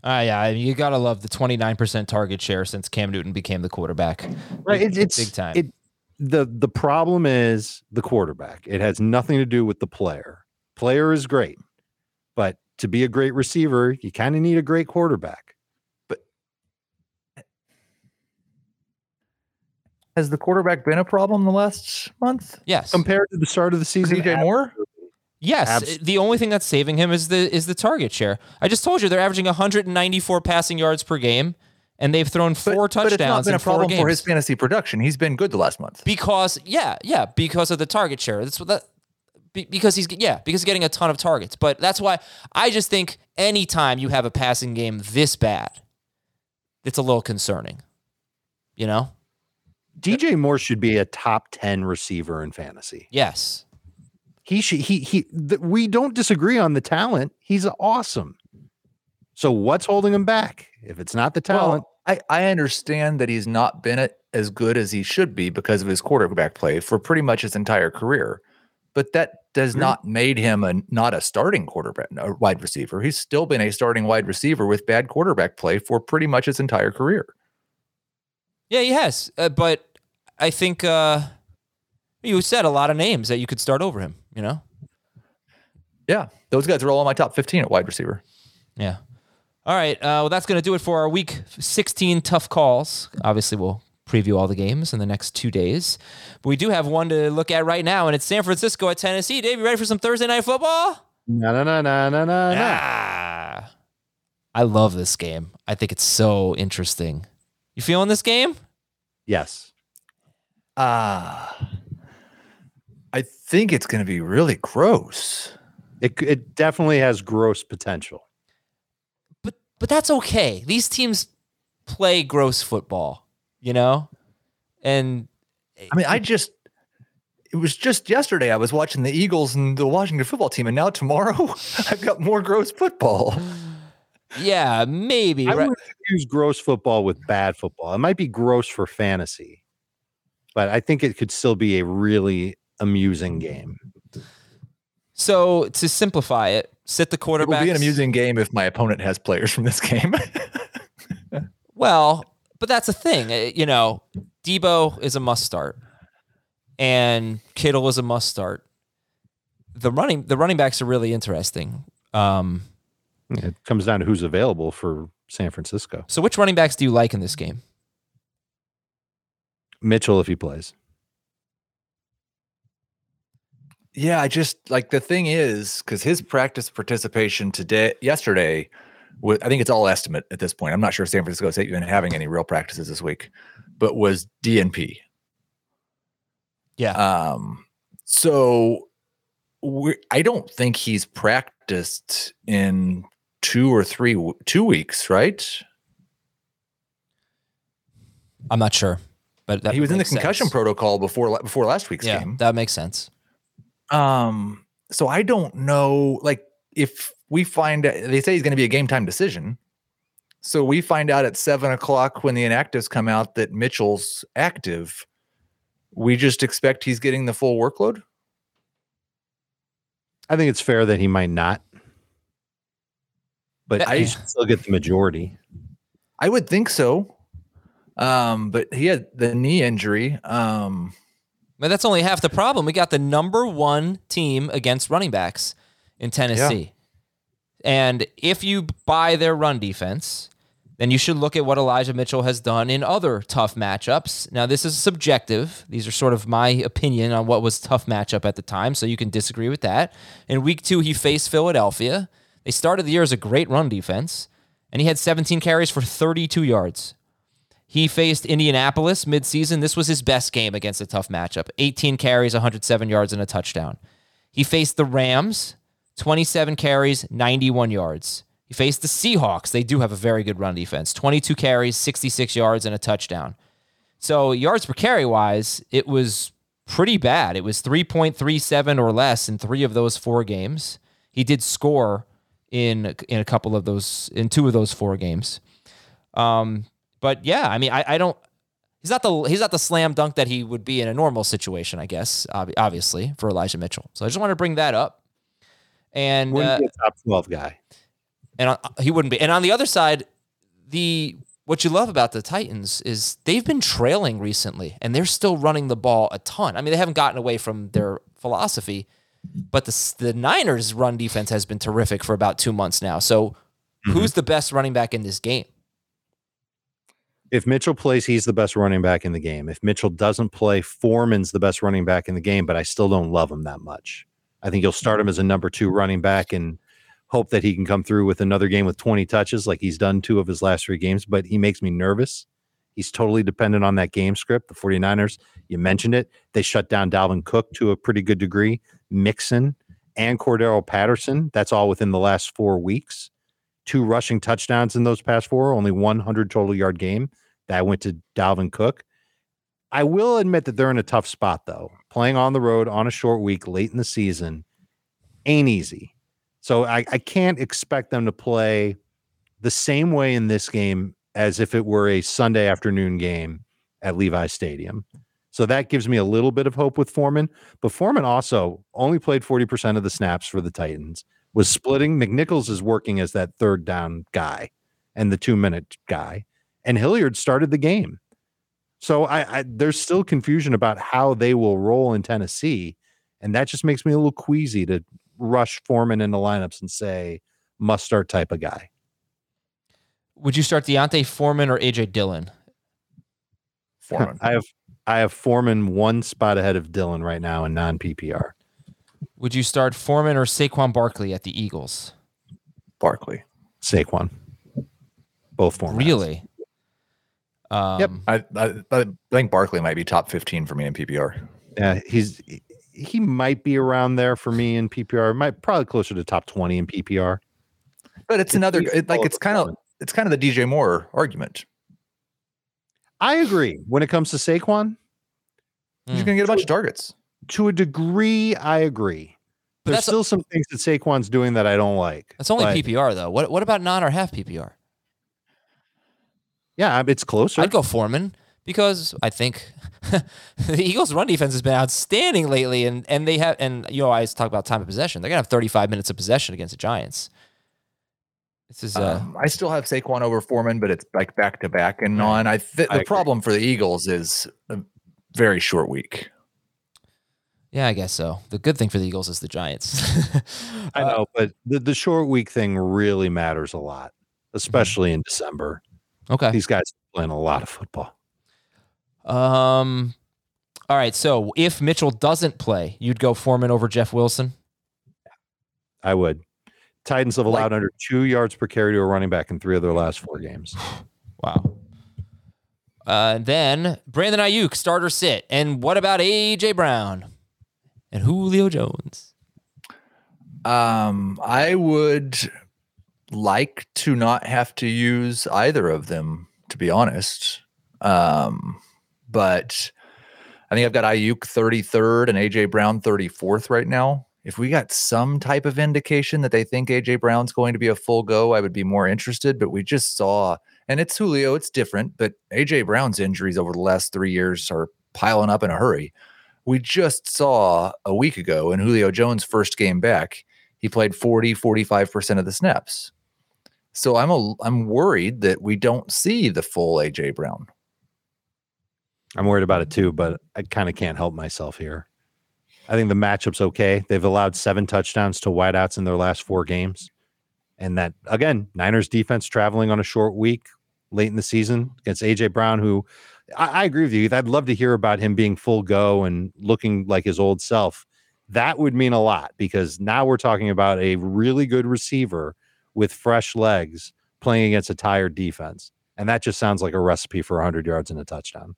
Uh, yeah, I mean, you got to love the 29% target share since Cam Newton became the quarterback. Right. It, it's big time. It, the the problem is the quarterback. It has nothing to do with the player. Player is great, but to be a great receiver, you kind of need a great quarterback. But has the quarterback been a problem the last month? yes. Compared to the start of the season, DJ Moore? Yes, uh, Abs- the only thing that's saving him is the is the target share. I just told you they're averaging 194 passing yards per game, and they've thrown But- four touchdowns But it's not been in a four problem for his fantasy production. He's been good the last month. because yeah, yeah, because of the target share. That's what that. Be- Because he's yeah, because he's getting a ton of targets. But that's why I just think anytime you have a passing game this bad, it's a little concerning. You know? DJ Moore should be a top 10 receiver in fantasy. Yes. He should he he th- we don't disagree on the talent. He's awesome. So what's holding him back? If it's not the talent, Well, I, I understand that he's not been it as good as he should be because of his quarterback play for pretty much his entire career. But that does Mm-hmm. not made him a not a starting quarterback, a wide receiver. He's still been a starting wide receiver with bad quarterback play for pretty much his entire career. Yeah, he has. Uh, but I think uh, you said a lot of names that you could start over him. You know. Yeah, those guys are all on my top 15 at wide receiver. Yeah. All right. Uh, well, that's going to do it for our week 16 tough calls. Obviously, we'll preview all the games in the next two days. But we do have one to look at right now, and it's San Francisco at Tennessee. Dave, you ready for some Thursday night football? No, no, no, no, no, no. Ah, I love this game. I think it's so interesting. You feeling this game? Yes. Ah, I think it's going to be really gross. It, it definitely has gross potential. But but that's okay. These teams play gross football, you know? And I mean, I just it was just yesterday I was watching the Eagles and the Washington football team, and now tomorrow *laughs* I've got more gross football. yeah, maybe. I right? would use gross football with bad football. It might be gross for fantasy, but I think it could still be a really amusing game. So to simplify it, sit the quarterback. It quarterback. will be an amusing game if my opponent has players from this game. *laughs* Well, but that's the thing. uh, You know, Deebo is a must start, and Kittle is a must start. The running the running backs are really interesting. Um, It comes down to who's available for San Francisco. so which running backs do you like in this game? Mitchell, if he plays. yeah, I just like the thing is because his practice participation today, yesterday, was I think it's all estimate at this point. I'm not sure San Francisco is even having any real practices this week, but was DNP. Yeah. Um, so I don't think he's practiced in two or three two weeks, right? I'm not sure, but that he was in the concussion sense. protocol before before last week's Yeah, game. that makes sense. Um, so I don't know, like if we find they say he's going to be a game time decision. So we find out at seven o'clock when the inactives come out that Mitchell's active. We just expect he's getting the full workload. I think it's fair that he might not, but That- I should still get the majority. I would think so. Um, but he had the knee injury. Um, But that's only half the problem. We got the number one team against running backs in Tennessee. And if you buy their run defense, then you should look at what Elijah Mitchell has done in other tough matchups. Now, this is subjective. These are sort of my opinion on what was tough matchup at the time, so you can disagree with that. In week two, he faced Philadelphia. They started the year as a great run defense, and he had 17 carries for 32 yards. He faced Indianapolis midseason. This was his best game against a tough matchup 18 carries, 107 yards, and a touchdown. He faced the Rams, 27 carries, 91 yards. He faced the Seahawks. They do have a very good run defense 22 carries, 66 yards, and a touchdown. So, yards per carry wise, it was pretty bad. It was 3.37 or less in three of those four games. He did score in in a couple of those in two of those four games. Um, but yeah, I mean, I, I don't. He's not the he's not the slam dunk that he would be in a normal situation, I guess. Obviously, for Elijah Mitchell. So I just wanted to bring that up. And Wouldn't uh, be a top 12 guy. and on, he wouldn't be. And on the other side, the what you love about the Titans is they've been trailing recently, and they're still running the ball a ton. I mean, they haven't gotten away from their philosophy, but the the Niners' run defense has been terrific for about two months now. So, who's the best running back in this game? If Mitchell plays, he's the best running back in the game. If Mitchell doesn't play, Foreman's the best running back in the game, but I still don't love him that much. I think you'll start him as a number two running back and hope that he can come through with another game with 20 touches like he's done two of his last three games, but he makes me nervous. He's totally dependent on that game script. The 49ers, you mentioned it, they shut down Dalvin Cook to a pretty good degree, Mixon and Cordarrelle Patterson. That's all within the last four weeks. Two rushing touchdowns in those past four, only 100 total yard game. That went to Dalvin Cook. I will admit that they're in a tough spot, though. Playing on the road on a short week late in the season ain't easy. So I, I can't expect them to play the same way in this game as if it were a Sunday afternoon game at Levi Stadium. So that gives me a little bit of hope with Foreman. But Foreman also only played 40% of the snaps for the Titans, was splitting. McNichols is working as that third down guy and the two minute guy. And Hilliard started the game. So I, I there's still confusion about how they will roll in Tennessee, and that just makes me a little queasy to rush Foreman into lineups and say must start type of guy. Would you start D'Onta Foreman or AJ Dillon? Foreman. *laughs* I have I have Foreman one spot ahead of Dillon right now in non PPR. Would you start Foreman or Saquon Barkley at the Eagles? Barkley. Saquon. Both Foreman. Really? Um, Yep. I, I I think Barkley might be top 15 for me in PPR. Yeah, he's he might be around there for me in PPR. Might probably closer to top twenty in PPR. But it's another it, like it's kind of it's kind of the DJ Moore argument. I agree. When it comes to Saquon, He's Mm. going to get a bunch of targets. to a degree, I agree. But There's that's a- still some things that Saquon's doing that I don't like. That's only but PPR though. What what about non or half PPR? Yeah, it's closer. I'd go Foreman because I think *laughs* the Eagles' run defense has been outstanding lately, and and they have and you know I always talk about time of possession. They're gonna have 35 minutes of possession against the Giants. This is uh, Um, I still have Saquon over Foreman, but it's like back to back and on. I th- I the agree. problem for the Eagles is a very short week. yeah, I guess so. The good thing for the Eagles is the Giants. *laughs* I Uh, know, but the, the short week thing really matters a lot, especially in December. Okay. These guys are playing a lot of football. Um. All right. So if Mitchell doesn't play, you'd go Foreman over Jeff Wilson. I would. Titans have Like- allowed under two yards per carry to a running back in three of their last four games. *sighs* Wow. Uh, then Brandon Aiyuk, starter sit. And what about AJ Brown and Julio Jones? Um, I would like to not have to use either of them, to be honest. Um, but I think I've got Aiyuk 33rd and AJ Brown 34th right now. If we got some type of indication that they think AJ Brown's going to be a full go, I would be more interested. But we just saw, and it's Julio, it's different, but AJ Brown's injuries over the last three years are piling up in a hurry. We just saw a week ago in Julio Jones' first game back, he played 40, 45% of the snaps. So I'm a I'm worried that we don't see the full AJ Brown. I'm worried about it too, but I kind of can't help myself here. I think the matchup's okay. They've allowed seven touchdowns to wideouts in their last four games. And that, again, Niners defense traveling on a short week late in the season against AJ Brown, who I, I agree with you. I'd love to hear about him being full go and looking like his old self. That would mean a lot because now we're talking about a really good receiver with fresh legs playing against a tired defense. And that just sounds like a recipe for 100 yards and a touchdown.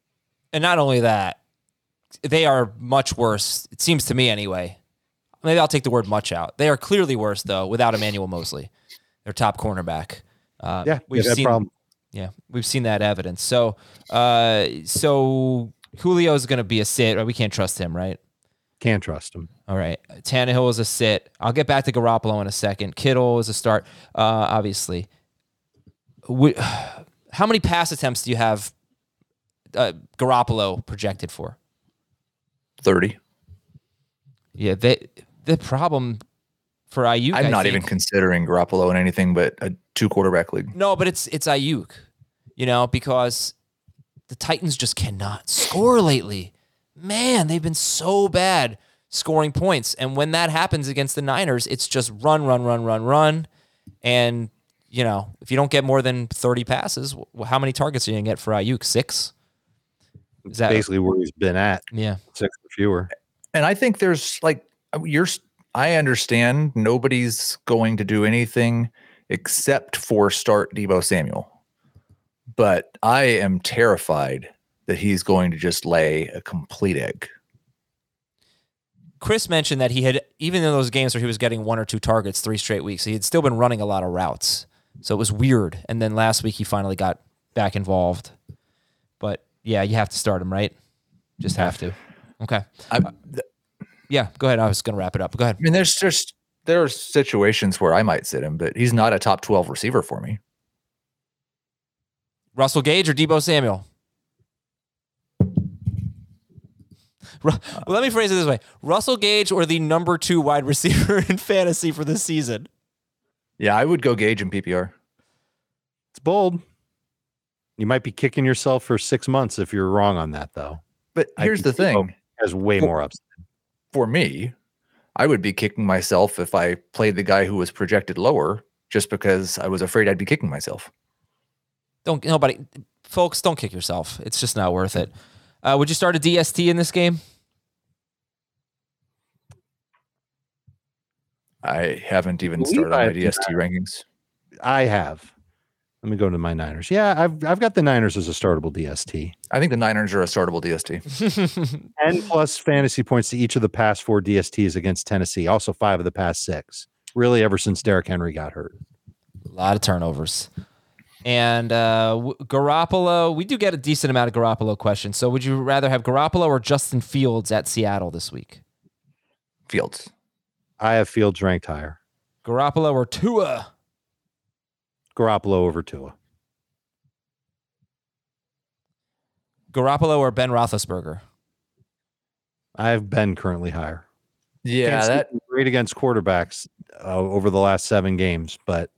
And not only that, they are much worse. It seems to me anyway. Maybe I'll take the word much out. They are clearly worse though without Emmanuel Moseley, their top cornerback. Uh, Yeah, we've that seen. problem. Yeah, we've seen that evidence. So, uh, so Julio is going to be a sit. We can't trust him, right? Can't trust him. All right. Tannehill is a sit. I'll get back to Garoppolo in a second. Kittle is a start, uh, obviously. We, *sighs* how many pass attempts do you have uh, Garoppolo projected for? 30. Yeah, they, the problem for Aiyuk. I'm I not think- even considering Garoppolo in anything but a two quarterback league. No, but it's it's Aiyuk, you know, because the Titans just cannot score lately. Man, they've been so bad scoring points, and when that happens against the Niners, it's just run, run, run, run, run, and you know, if you don't get more than thirty passes, wh- how many targets are you gonna get for Aiyuk? Six. Is that Basically, where he's been at yeah? six or fewer. And I think there's like you're s- I understand nobody's going to do anything except for start Deebo Samuel. But I am terrified that he's going to just lay a complete egg. Chris mentioned that he had even in those games where he was getting one or two targets three straight weeks, he had still been running a lot of routes. So it was weird. And then last week he finally got back involved. But yeah, you have to start him, right? Just have to. Okay. I, th- Yeah, go ahead. I was going to wrap it up. Go ahead. I mean, there's just there are situations where I might sit him, but he's not a top 12 receiver for me. Russell Gage or Deebo Samuel? Well, let me phrase it this way: Russell Gage or the number two wide receiver *laughs* in fantasy for this season? Yeah, I would go Gage in PPR. It's bold. You might be kicking yourself for six months if you're wrong on that, though. But here's the thing Has way Well- more upside. for me, I would be kicking myself if I played the guy who was projected lower just because I was afraid I'd be kicking myself. Don't nobody, folks, don't kick yourself. It's just not worth it. Uh, would you start a DST in this game? I haven't even started on my have DST rankings. I have. Let me go to my Niners. Yeah, I've I've got the Niners as a startable DST. I think the Niners are a startable DST. *laughs* Ten plus fantasy points to each of the past four DSTs against Tennessee. Also five of the past six. Really, ever since Derrick Henry got hurt. A lot of turnovers. And uh, w- Garoppolo, we do get a decent amount of Garoppolo questions. So would you rather have Garoppolo or Justin Fields at Seattle this week? Fields. I have Fields ranked higher. Garoppolo or Tua? Garoppolo over Tua. Garoppolo or Ben Roethlisberger? I have Ben currently higher. Yeah, Kansas that great against quarterbacks uh, over the last seven games, but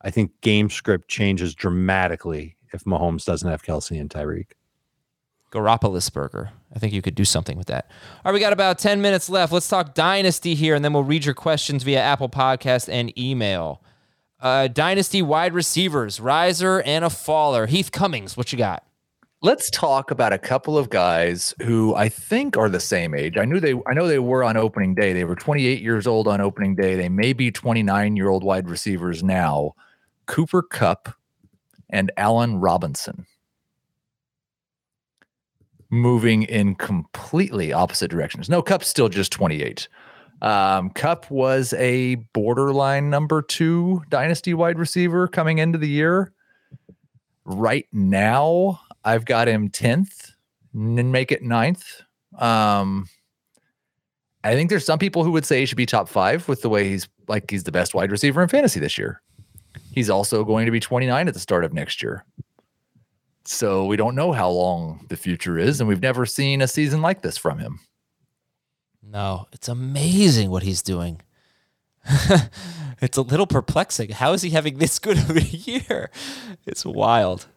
I think game script changes dramatically if Mahomes doesn't have Kelce and Tyreek. Garopolisberger. I think you could do something with that. All right, we got about 10 minutes left. Let's talk Dynasty here, and then we'll read your questions via Apple Podcast and email. Uh, Dynasty wide receivers, riser and a faller. Heath Cummings, what you got? let's talk about a couple of guys who I think are the same age. I knew they I know they were on opening day. They were 28 years old on opening day. They may be 29 year old wide receivers now. Cooper Kupp and Allen Robinson. Moving in completely opposite directions. No, Kupp's still just 28. Um, Kupp was a borderline number two dynasty wide receiver coming into the year. Right now, I've got him 10th and make it ninth. Um, I think there's some people who would say he should be top five with the way he's like he's the best wide receiver in fantasy this year. He's also going to be 29 at the start of next year. So we don't know how long the future is, and we've never seen a season like this from him. No, it's amazing what he's doing. *laughs* it's a little perplexing. How is he having this *laughs* good of a year? It's wild.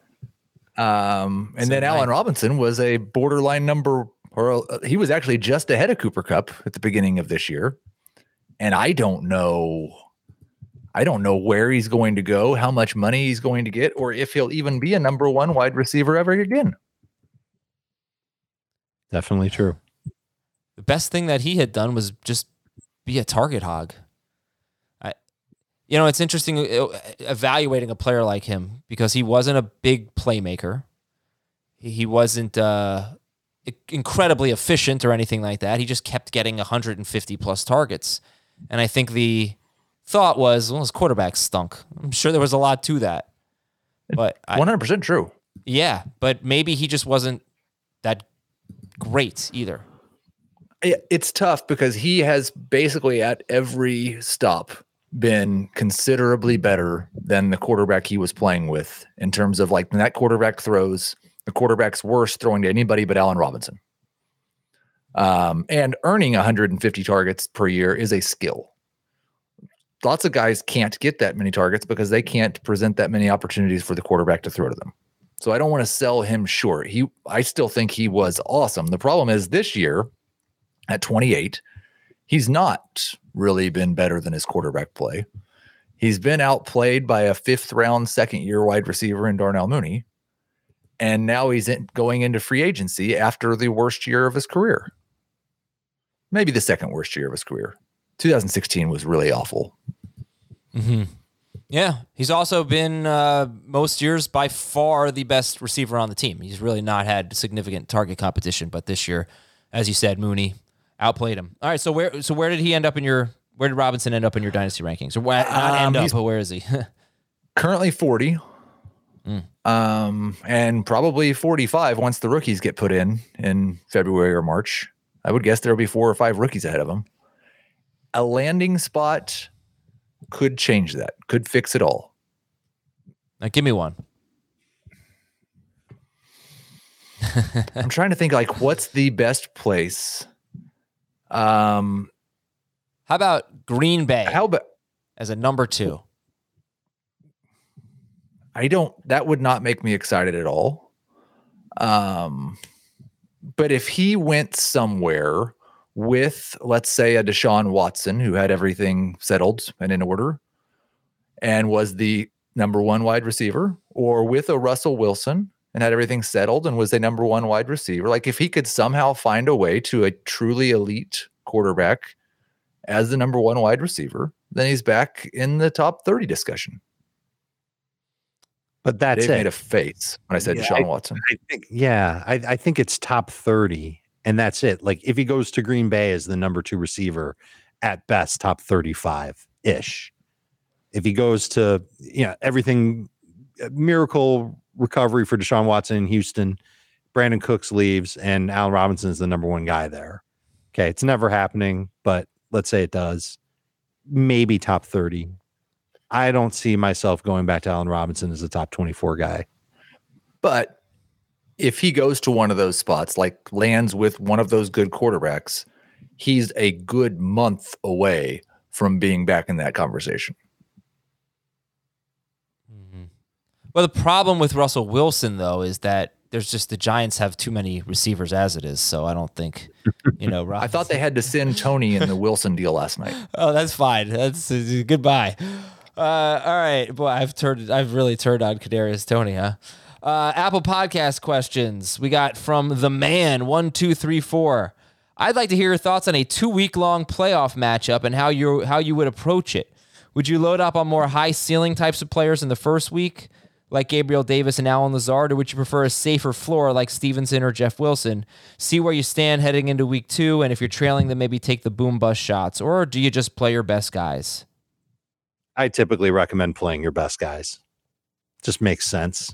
Um, and So then Allen. Robinson was a borderline number, or uh, he was actually just ahead of Cooper Kupp at the beginning of this year. And I don't know, I don't know where he's going to go, how much money he's going to get, or if he'll even be a number one wide receiver ever again. Definitely true. The best thing that he had done was just be a target hog. I, you know, it's interesting uh, evaluating a player like him because he wasn't a big playmaker. He he wasn't uh, incredibly efficient or anything like that. He just kept getting 150 plus targets, and I think the thought was, well, his quarterback stunk. I'm sure there was a lot to that, but 100% true. yeah, but maybe he just wasn't that great either. It's tough because he has basically at every stop been considerably better than the quarterback he was playing with in terms of like when that quarterback throws, the quarterback's worse throwing to anybody but Allen Robinson. Um, and earning 150 targets per year is a skill. Lots of guys can't get that many targets because they can't present that many opportunities for the quarterback to throw to them. So I don't want to sell him short. He I still think he was awesome. The problem is this year at 28, he's not really been better than his quarterback play. He's been outplayed by a fifth round, second year wide receiver in Darnell Mooney. And now he's in, going into free agency after the worst year of his career. Maybe the second worst year of his career. 2016 was really awful. Mm-hmm. Yeah, he's also been uh, most years by far the best receiver on the team. He's really not had significant target competition, but this year, as you said, Mooney outplayed him. All right, so where so where did he end up in your where did Robinson end up in your dynasty rankings? Or where, not end Um, up, but where is he? *laughs* Currently 40. Mm. Um, and probably 45 once the rookies get put in in February or March. I would guess there'll be four or five rookies ahead of him. A landing spot could change that, could fix it all. now, give me one. *laughs* I'm trying to think like what's the best place. Um, How about Green Bay how about as a number two? I don't that would not make me excited at all. Um but if he went somewhere with let's say a Deshaun Watson who had everything settled and in order and was the number 1 wide receiver or with a Russell Wilson and had everything settled and was a number 1 wide receiver like if he could somehow find a way to a truly elite quarterback as the number 1 wide receiver then he's back in the top 30 discussion. But that's Dave it. made a face when I said Yeah, Deshaun Watson. I think, yeah, I, I think it's top 30, and that's it. Like if he goes to Green Bay as the number two receiver, at best, top 35 ish. If he goes to, you know, everything, uh, miracle recovery for Deshaun Watson in Houston, Brandin Cooks leaves, and Allen Robinson is the number one guy there. Okay. It's never happening, but let's say it does. Maybe top 30. I don't see myself going back to Allen Robinson as a top 24 guy. But if he goes to one of those spots, like lands with one of those good quarterbacks, he's a good month away from being back in that conversation. Mm-hmm. Well, the problem with Russell Wilson though is that there's just the Giants have too many receivers as it is. So I don't think, you know. *laughs* I thought they had to send Toney in the Wilson deal last night. *laughs* Oh, that's fine. That's uh, goodbye. Uh, all right, boy, I've turned. I've really turned on Kadarius Toney, huh? Uh, Apple Podcast questions we got from the man one two three four. I'd like to hear your thoughts on a two week long playoff matchup and how you how you would approach it. Would you load up on more high ceiling types of players in the first week, like Gabriel Davis and Allen Lazard, or would you prefer a safer floor like Stevenson or Jeff Wilson? See where you stand heading into week two, and if you're trailing, then maybe take the boom bust shots, or do you just play your best guys? I typically recommend playing your best guys. Just makes sense.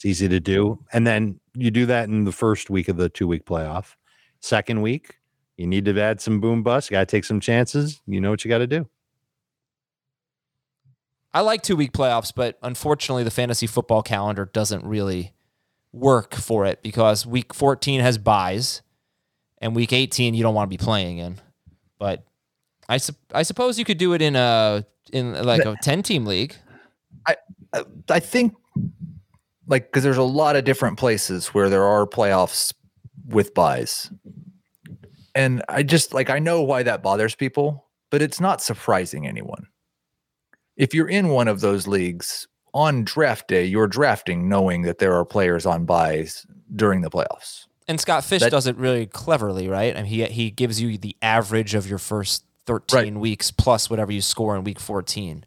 It's easy to do. And then you do that in the first week of the two week playoff. Second week, you need to add some boom bust. You got to take some chances. You know what you got to do. I like two week playoffs, but unfortunately, the fantasy football calendar doesn't really work for it because week 14 has buys and week 18 you don't want to be playing in. But I, su- I suppose you could do it in a in like a 10 team league. I I think like because there's a lot of different places where there are playoffs with buys. And I just like I know why that bothers people, but it's not surprising anyone. If you're in one of those leagues on draft day, you're drafting knowing that there are players on buys during the playoffs. And Scott Fish That- does it really cleverly, right? I mean, he he gives you the average of your first 13 weeks plus whatever you score in week 14.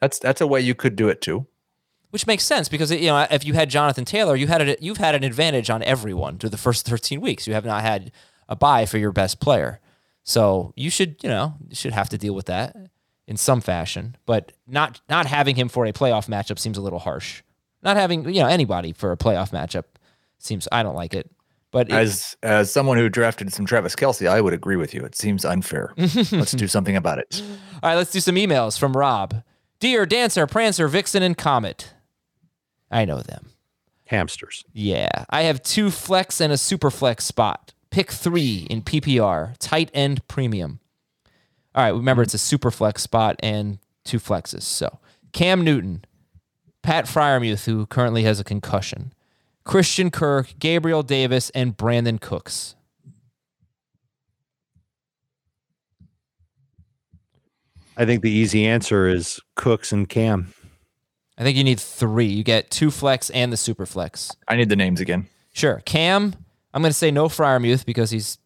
That's that's a way you could do it too. Which makes sense because you know if you had Jonathan Taylor, you had it. You've had an advantage on everyone through the first 13 weeks. You have not had a buy for your best player, so you should you know you should have to deal with that in some fashion. But not not having him for a playoff matchup seems a little harsh. Not having you know anybody for a playoff matchup seems I don't like it. But it- As as someone who drafted some Travis Kelce, I would agree with you. It seems unfair. *laughs* Let's do something about it. All right, let's do some emails from Rob. Dear Dancer, Prancer, Vixen, and Comet. I know them. Hamsters. Yeah. I have two flex and a super flex spot. Pick three in PPR, tight end premium. All right, remember it's a super flex spot and two flexes. So Cam Newton, Pat Freiermuth, who currently has a concussion, Christian Kirk, Gabriel Davis, and Brandin Cooks. I think the easy answer is Cooks and Cam. I think you need three. You get two flex and the super flex. I need the names again. Sure. Cam, I'm going to say no Freiermuth because he's,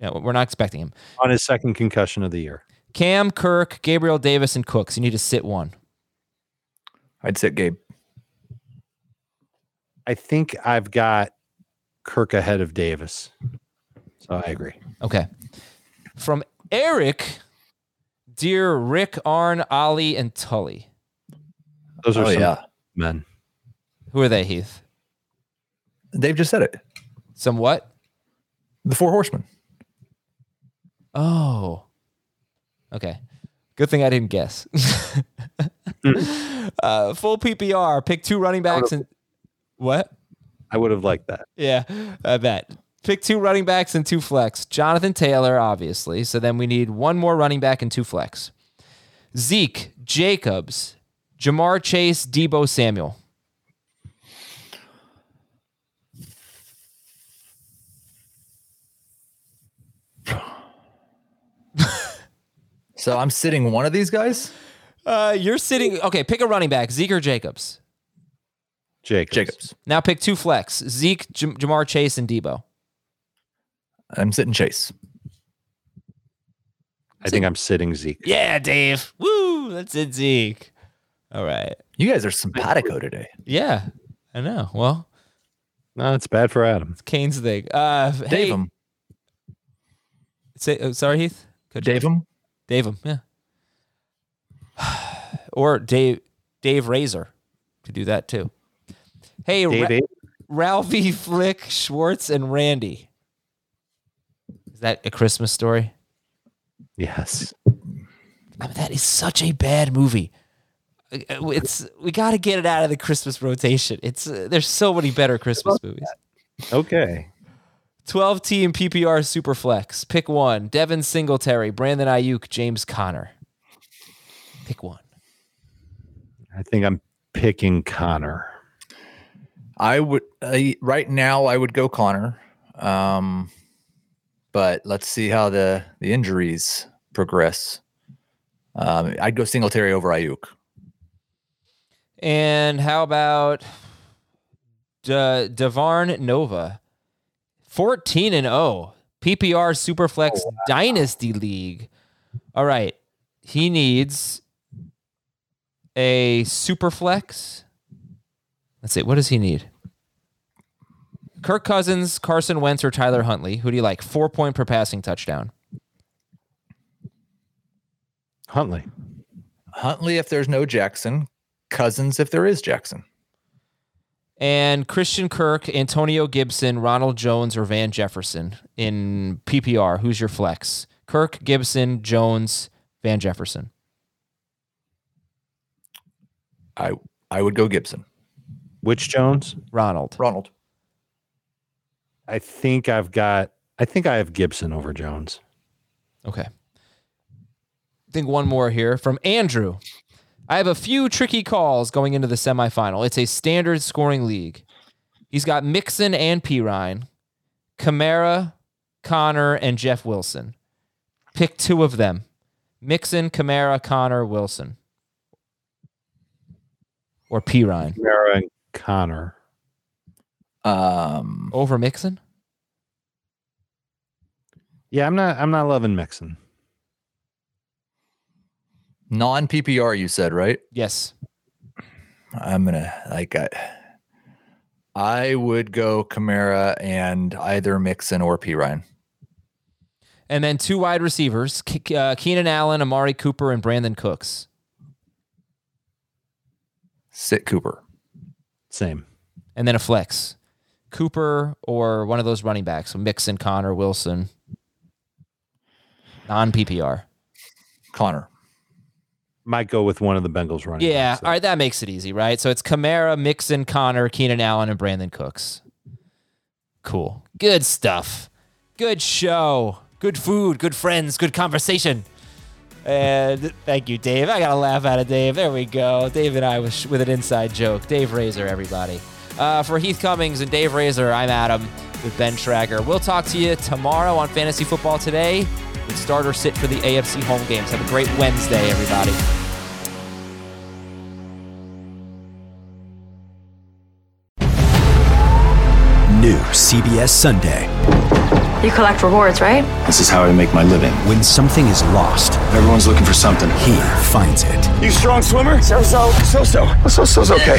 you know, we're not expecting him. On his second concussion of the year. Cam, Kirk, Gabriel Davis, and Cooks. You need to sit one. I'd sit Gabe. I think I've got Kirk ahead of Davis. So I agree. Okay. From Eric, dear Rick, Arn, Ali, and Tully. Those are Oh some yeah. men. Who are they, Heath? Dave just said it. Some what? The Four Horsemen. Oh. Okay. Good thing I didn't guess. *laughs* uh, full PPR. Pick two running backs and what? I would have liked that. Yeah, I bet. Pick two running backs and two flex. Jonathan Taylor, obviously. So then we need one more running back and two flex. Zeke, Jacobs, Ja'Marr Chase, Deebo Samuel. *laughs* so I'm sitting one of these guys? Uh, you're sitting. Okay, pick a running back Zeke or Jacobs. Jacobs. Jacobs. Now pick two flex Zeke, Ja'Marr Chase, and Deebo. I'm sitting Chase. I think I'm sitting Zeke. Yeah, Dave. Woo! That's it, Zeke. All right. You guys are simpatico today. Yeah, I know. Well, No, it's bad for Adam. it's Kane's thing. Uh, Dave hey, him. Say, oh, sorry, Heath. Could Dave him. Dave him. Yeah. *sighs* or Dave Dave Razor could do that too. Hey, Dave, Ra- Ralphie, Flick, Schwartz, and Randy. Is that a Christmas story? yes. I mean, that is such a bad movie. It's we got to get it out of the Christmas rotation. It's uh, there's so many better Christmas *laughs* movies. Okay. 12 team PPR Superflex. Pick one. Devin Singletary, Brandon Aiyuk, James Conner. Pick one. I think I'm picking Conner. I would uh, right now. I would go Conner, um, but let's see how the the injuries progress. Um, I'd go Singletary over Ayuk. And how about De- Devarn Nova? 14 and 0. PPR Superflex oh, Dynasty League. All right. He needs a Superflex. Let's see. What does he need? Kirk Cousins, Carson Wentz, or Tyler Huntley. Who do you like? Four point per passing touchdown. Huntley. Huntley, if there's no Jackson. Cousins, if there is Jackson. and Christian Kirk, Antonio Gibson, Ronald Jones, or Van Jefferson in PPR. Who's your flex? Kirk, Gibson, Jones, Van Jefferson. I I would go Gibson. Which Jones? Ronald. Ronald. I think I've got. I think I have Gibson over Jones. Okay. I think one more here from Andrew. I have a few tricky calls going into the semifinal. It's a standard scoring league. He's got Mixon and Perine, Kamara, Conner, and Jeff Wilson. Pick two of them. Mixon, Kamara, Conner, Wilson. Or Perine. Mara and Conner. Um, Over Mixon? Yeah, I'm not. I'm not loving Mixon. Non PPR, you said right? Yes. I'm gonna like I, I would go Kamara and either Mixon or Perine. And then two wide receivers Ke- uh, Keenan Allen, Amari Cooper, and Brandin Cooks. Sit Cooper. Same. and then a flex. Cooper or one of those running backs, so Mixon, Conner, Wilson, non PPR. Conner. Might go with one of the Bengals running. Yeah, backs, though. all right, that makes it easy, right? So it's Kamara, Mixon, Conner, Keenan Allen, and Brandin Cooks. Cool. Good stuff. Good show. Good food. Good friends. Good conversation. And thank you, Dave. I got a laugh out of Dave. There we go. Dave and I with, with an inside joke. Dave Razor, everybody. Uh, for Heath Cummings and Dave Razor, I'm Adam with Ben Schragg. We'll talk to you tomorrow on Fantasy Football Today with starter sit for the AFC home games. Have a great Wednesday, everybody. New CBS Sunday. You collect rewards, right? This is how I make my living. When something is lost, everyone's looking for something. He finds it. You strong swimmer? So so. So so. So so's okay.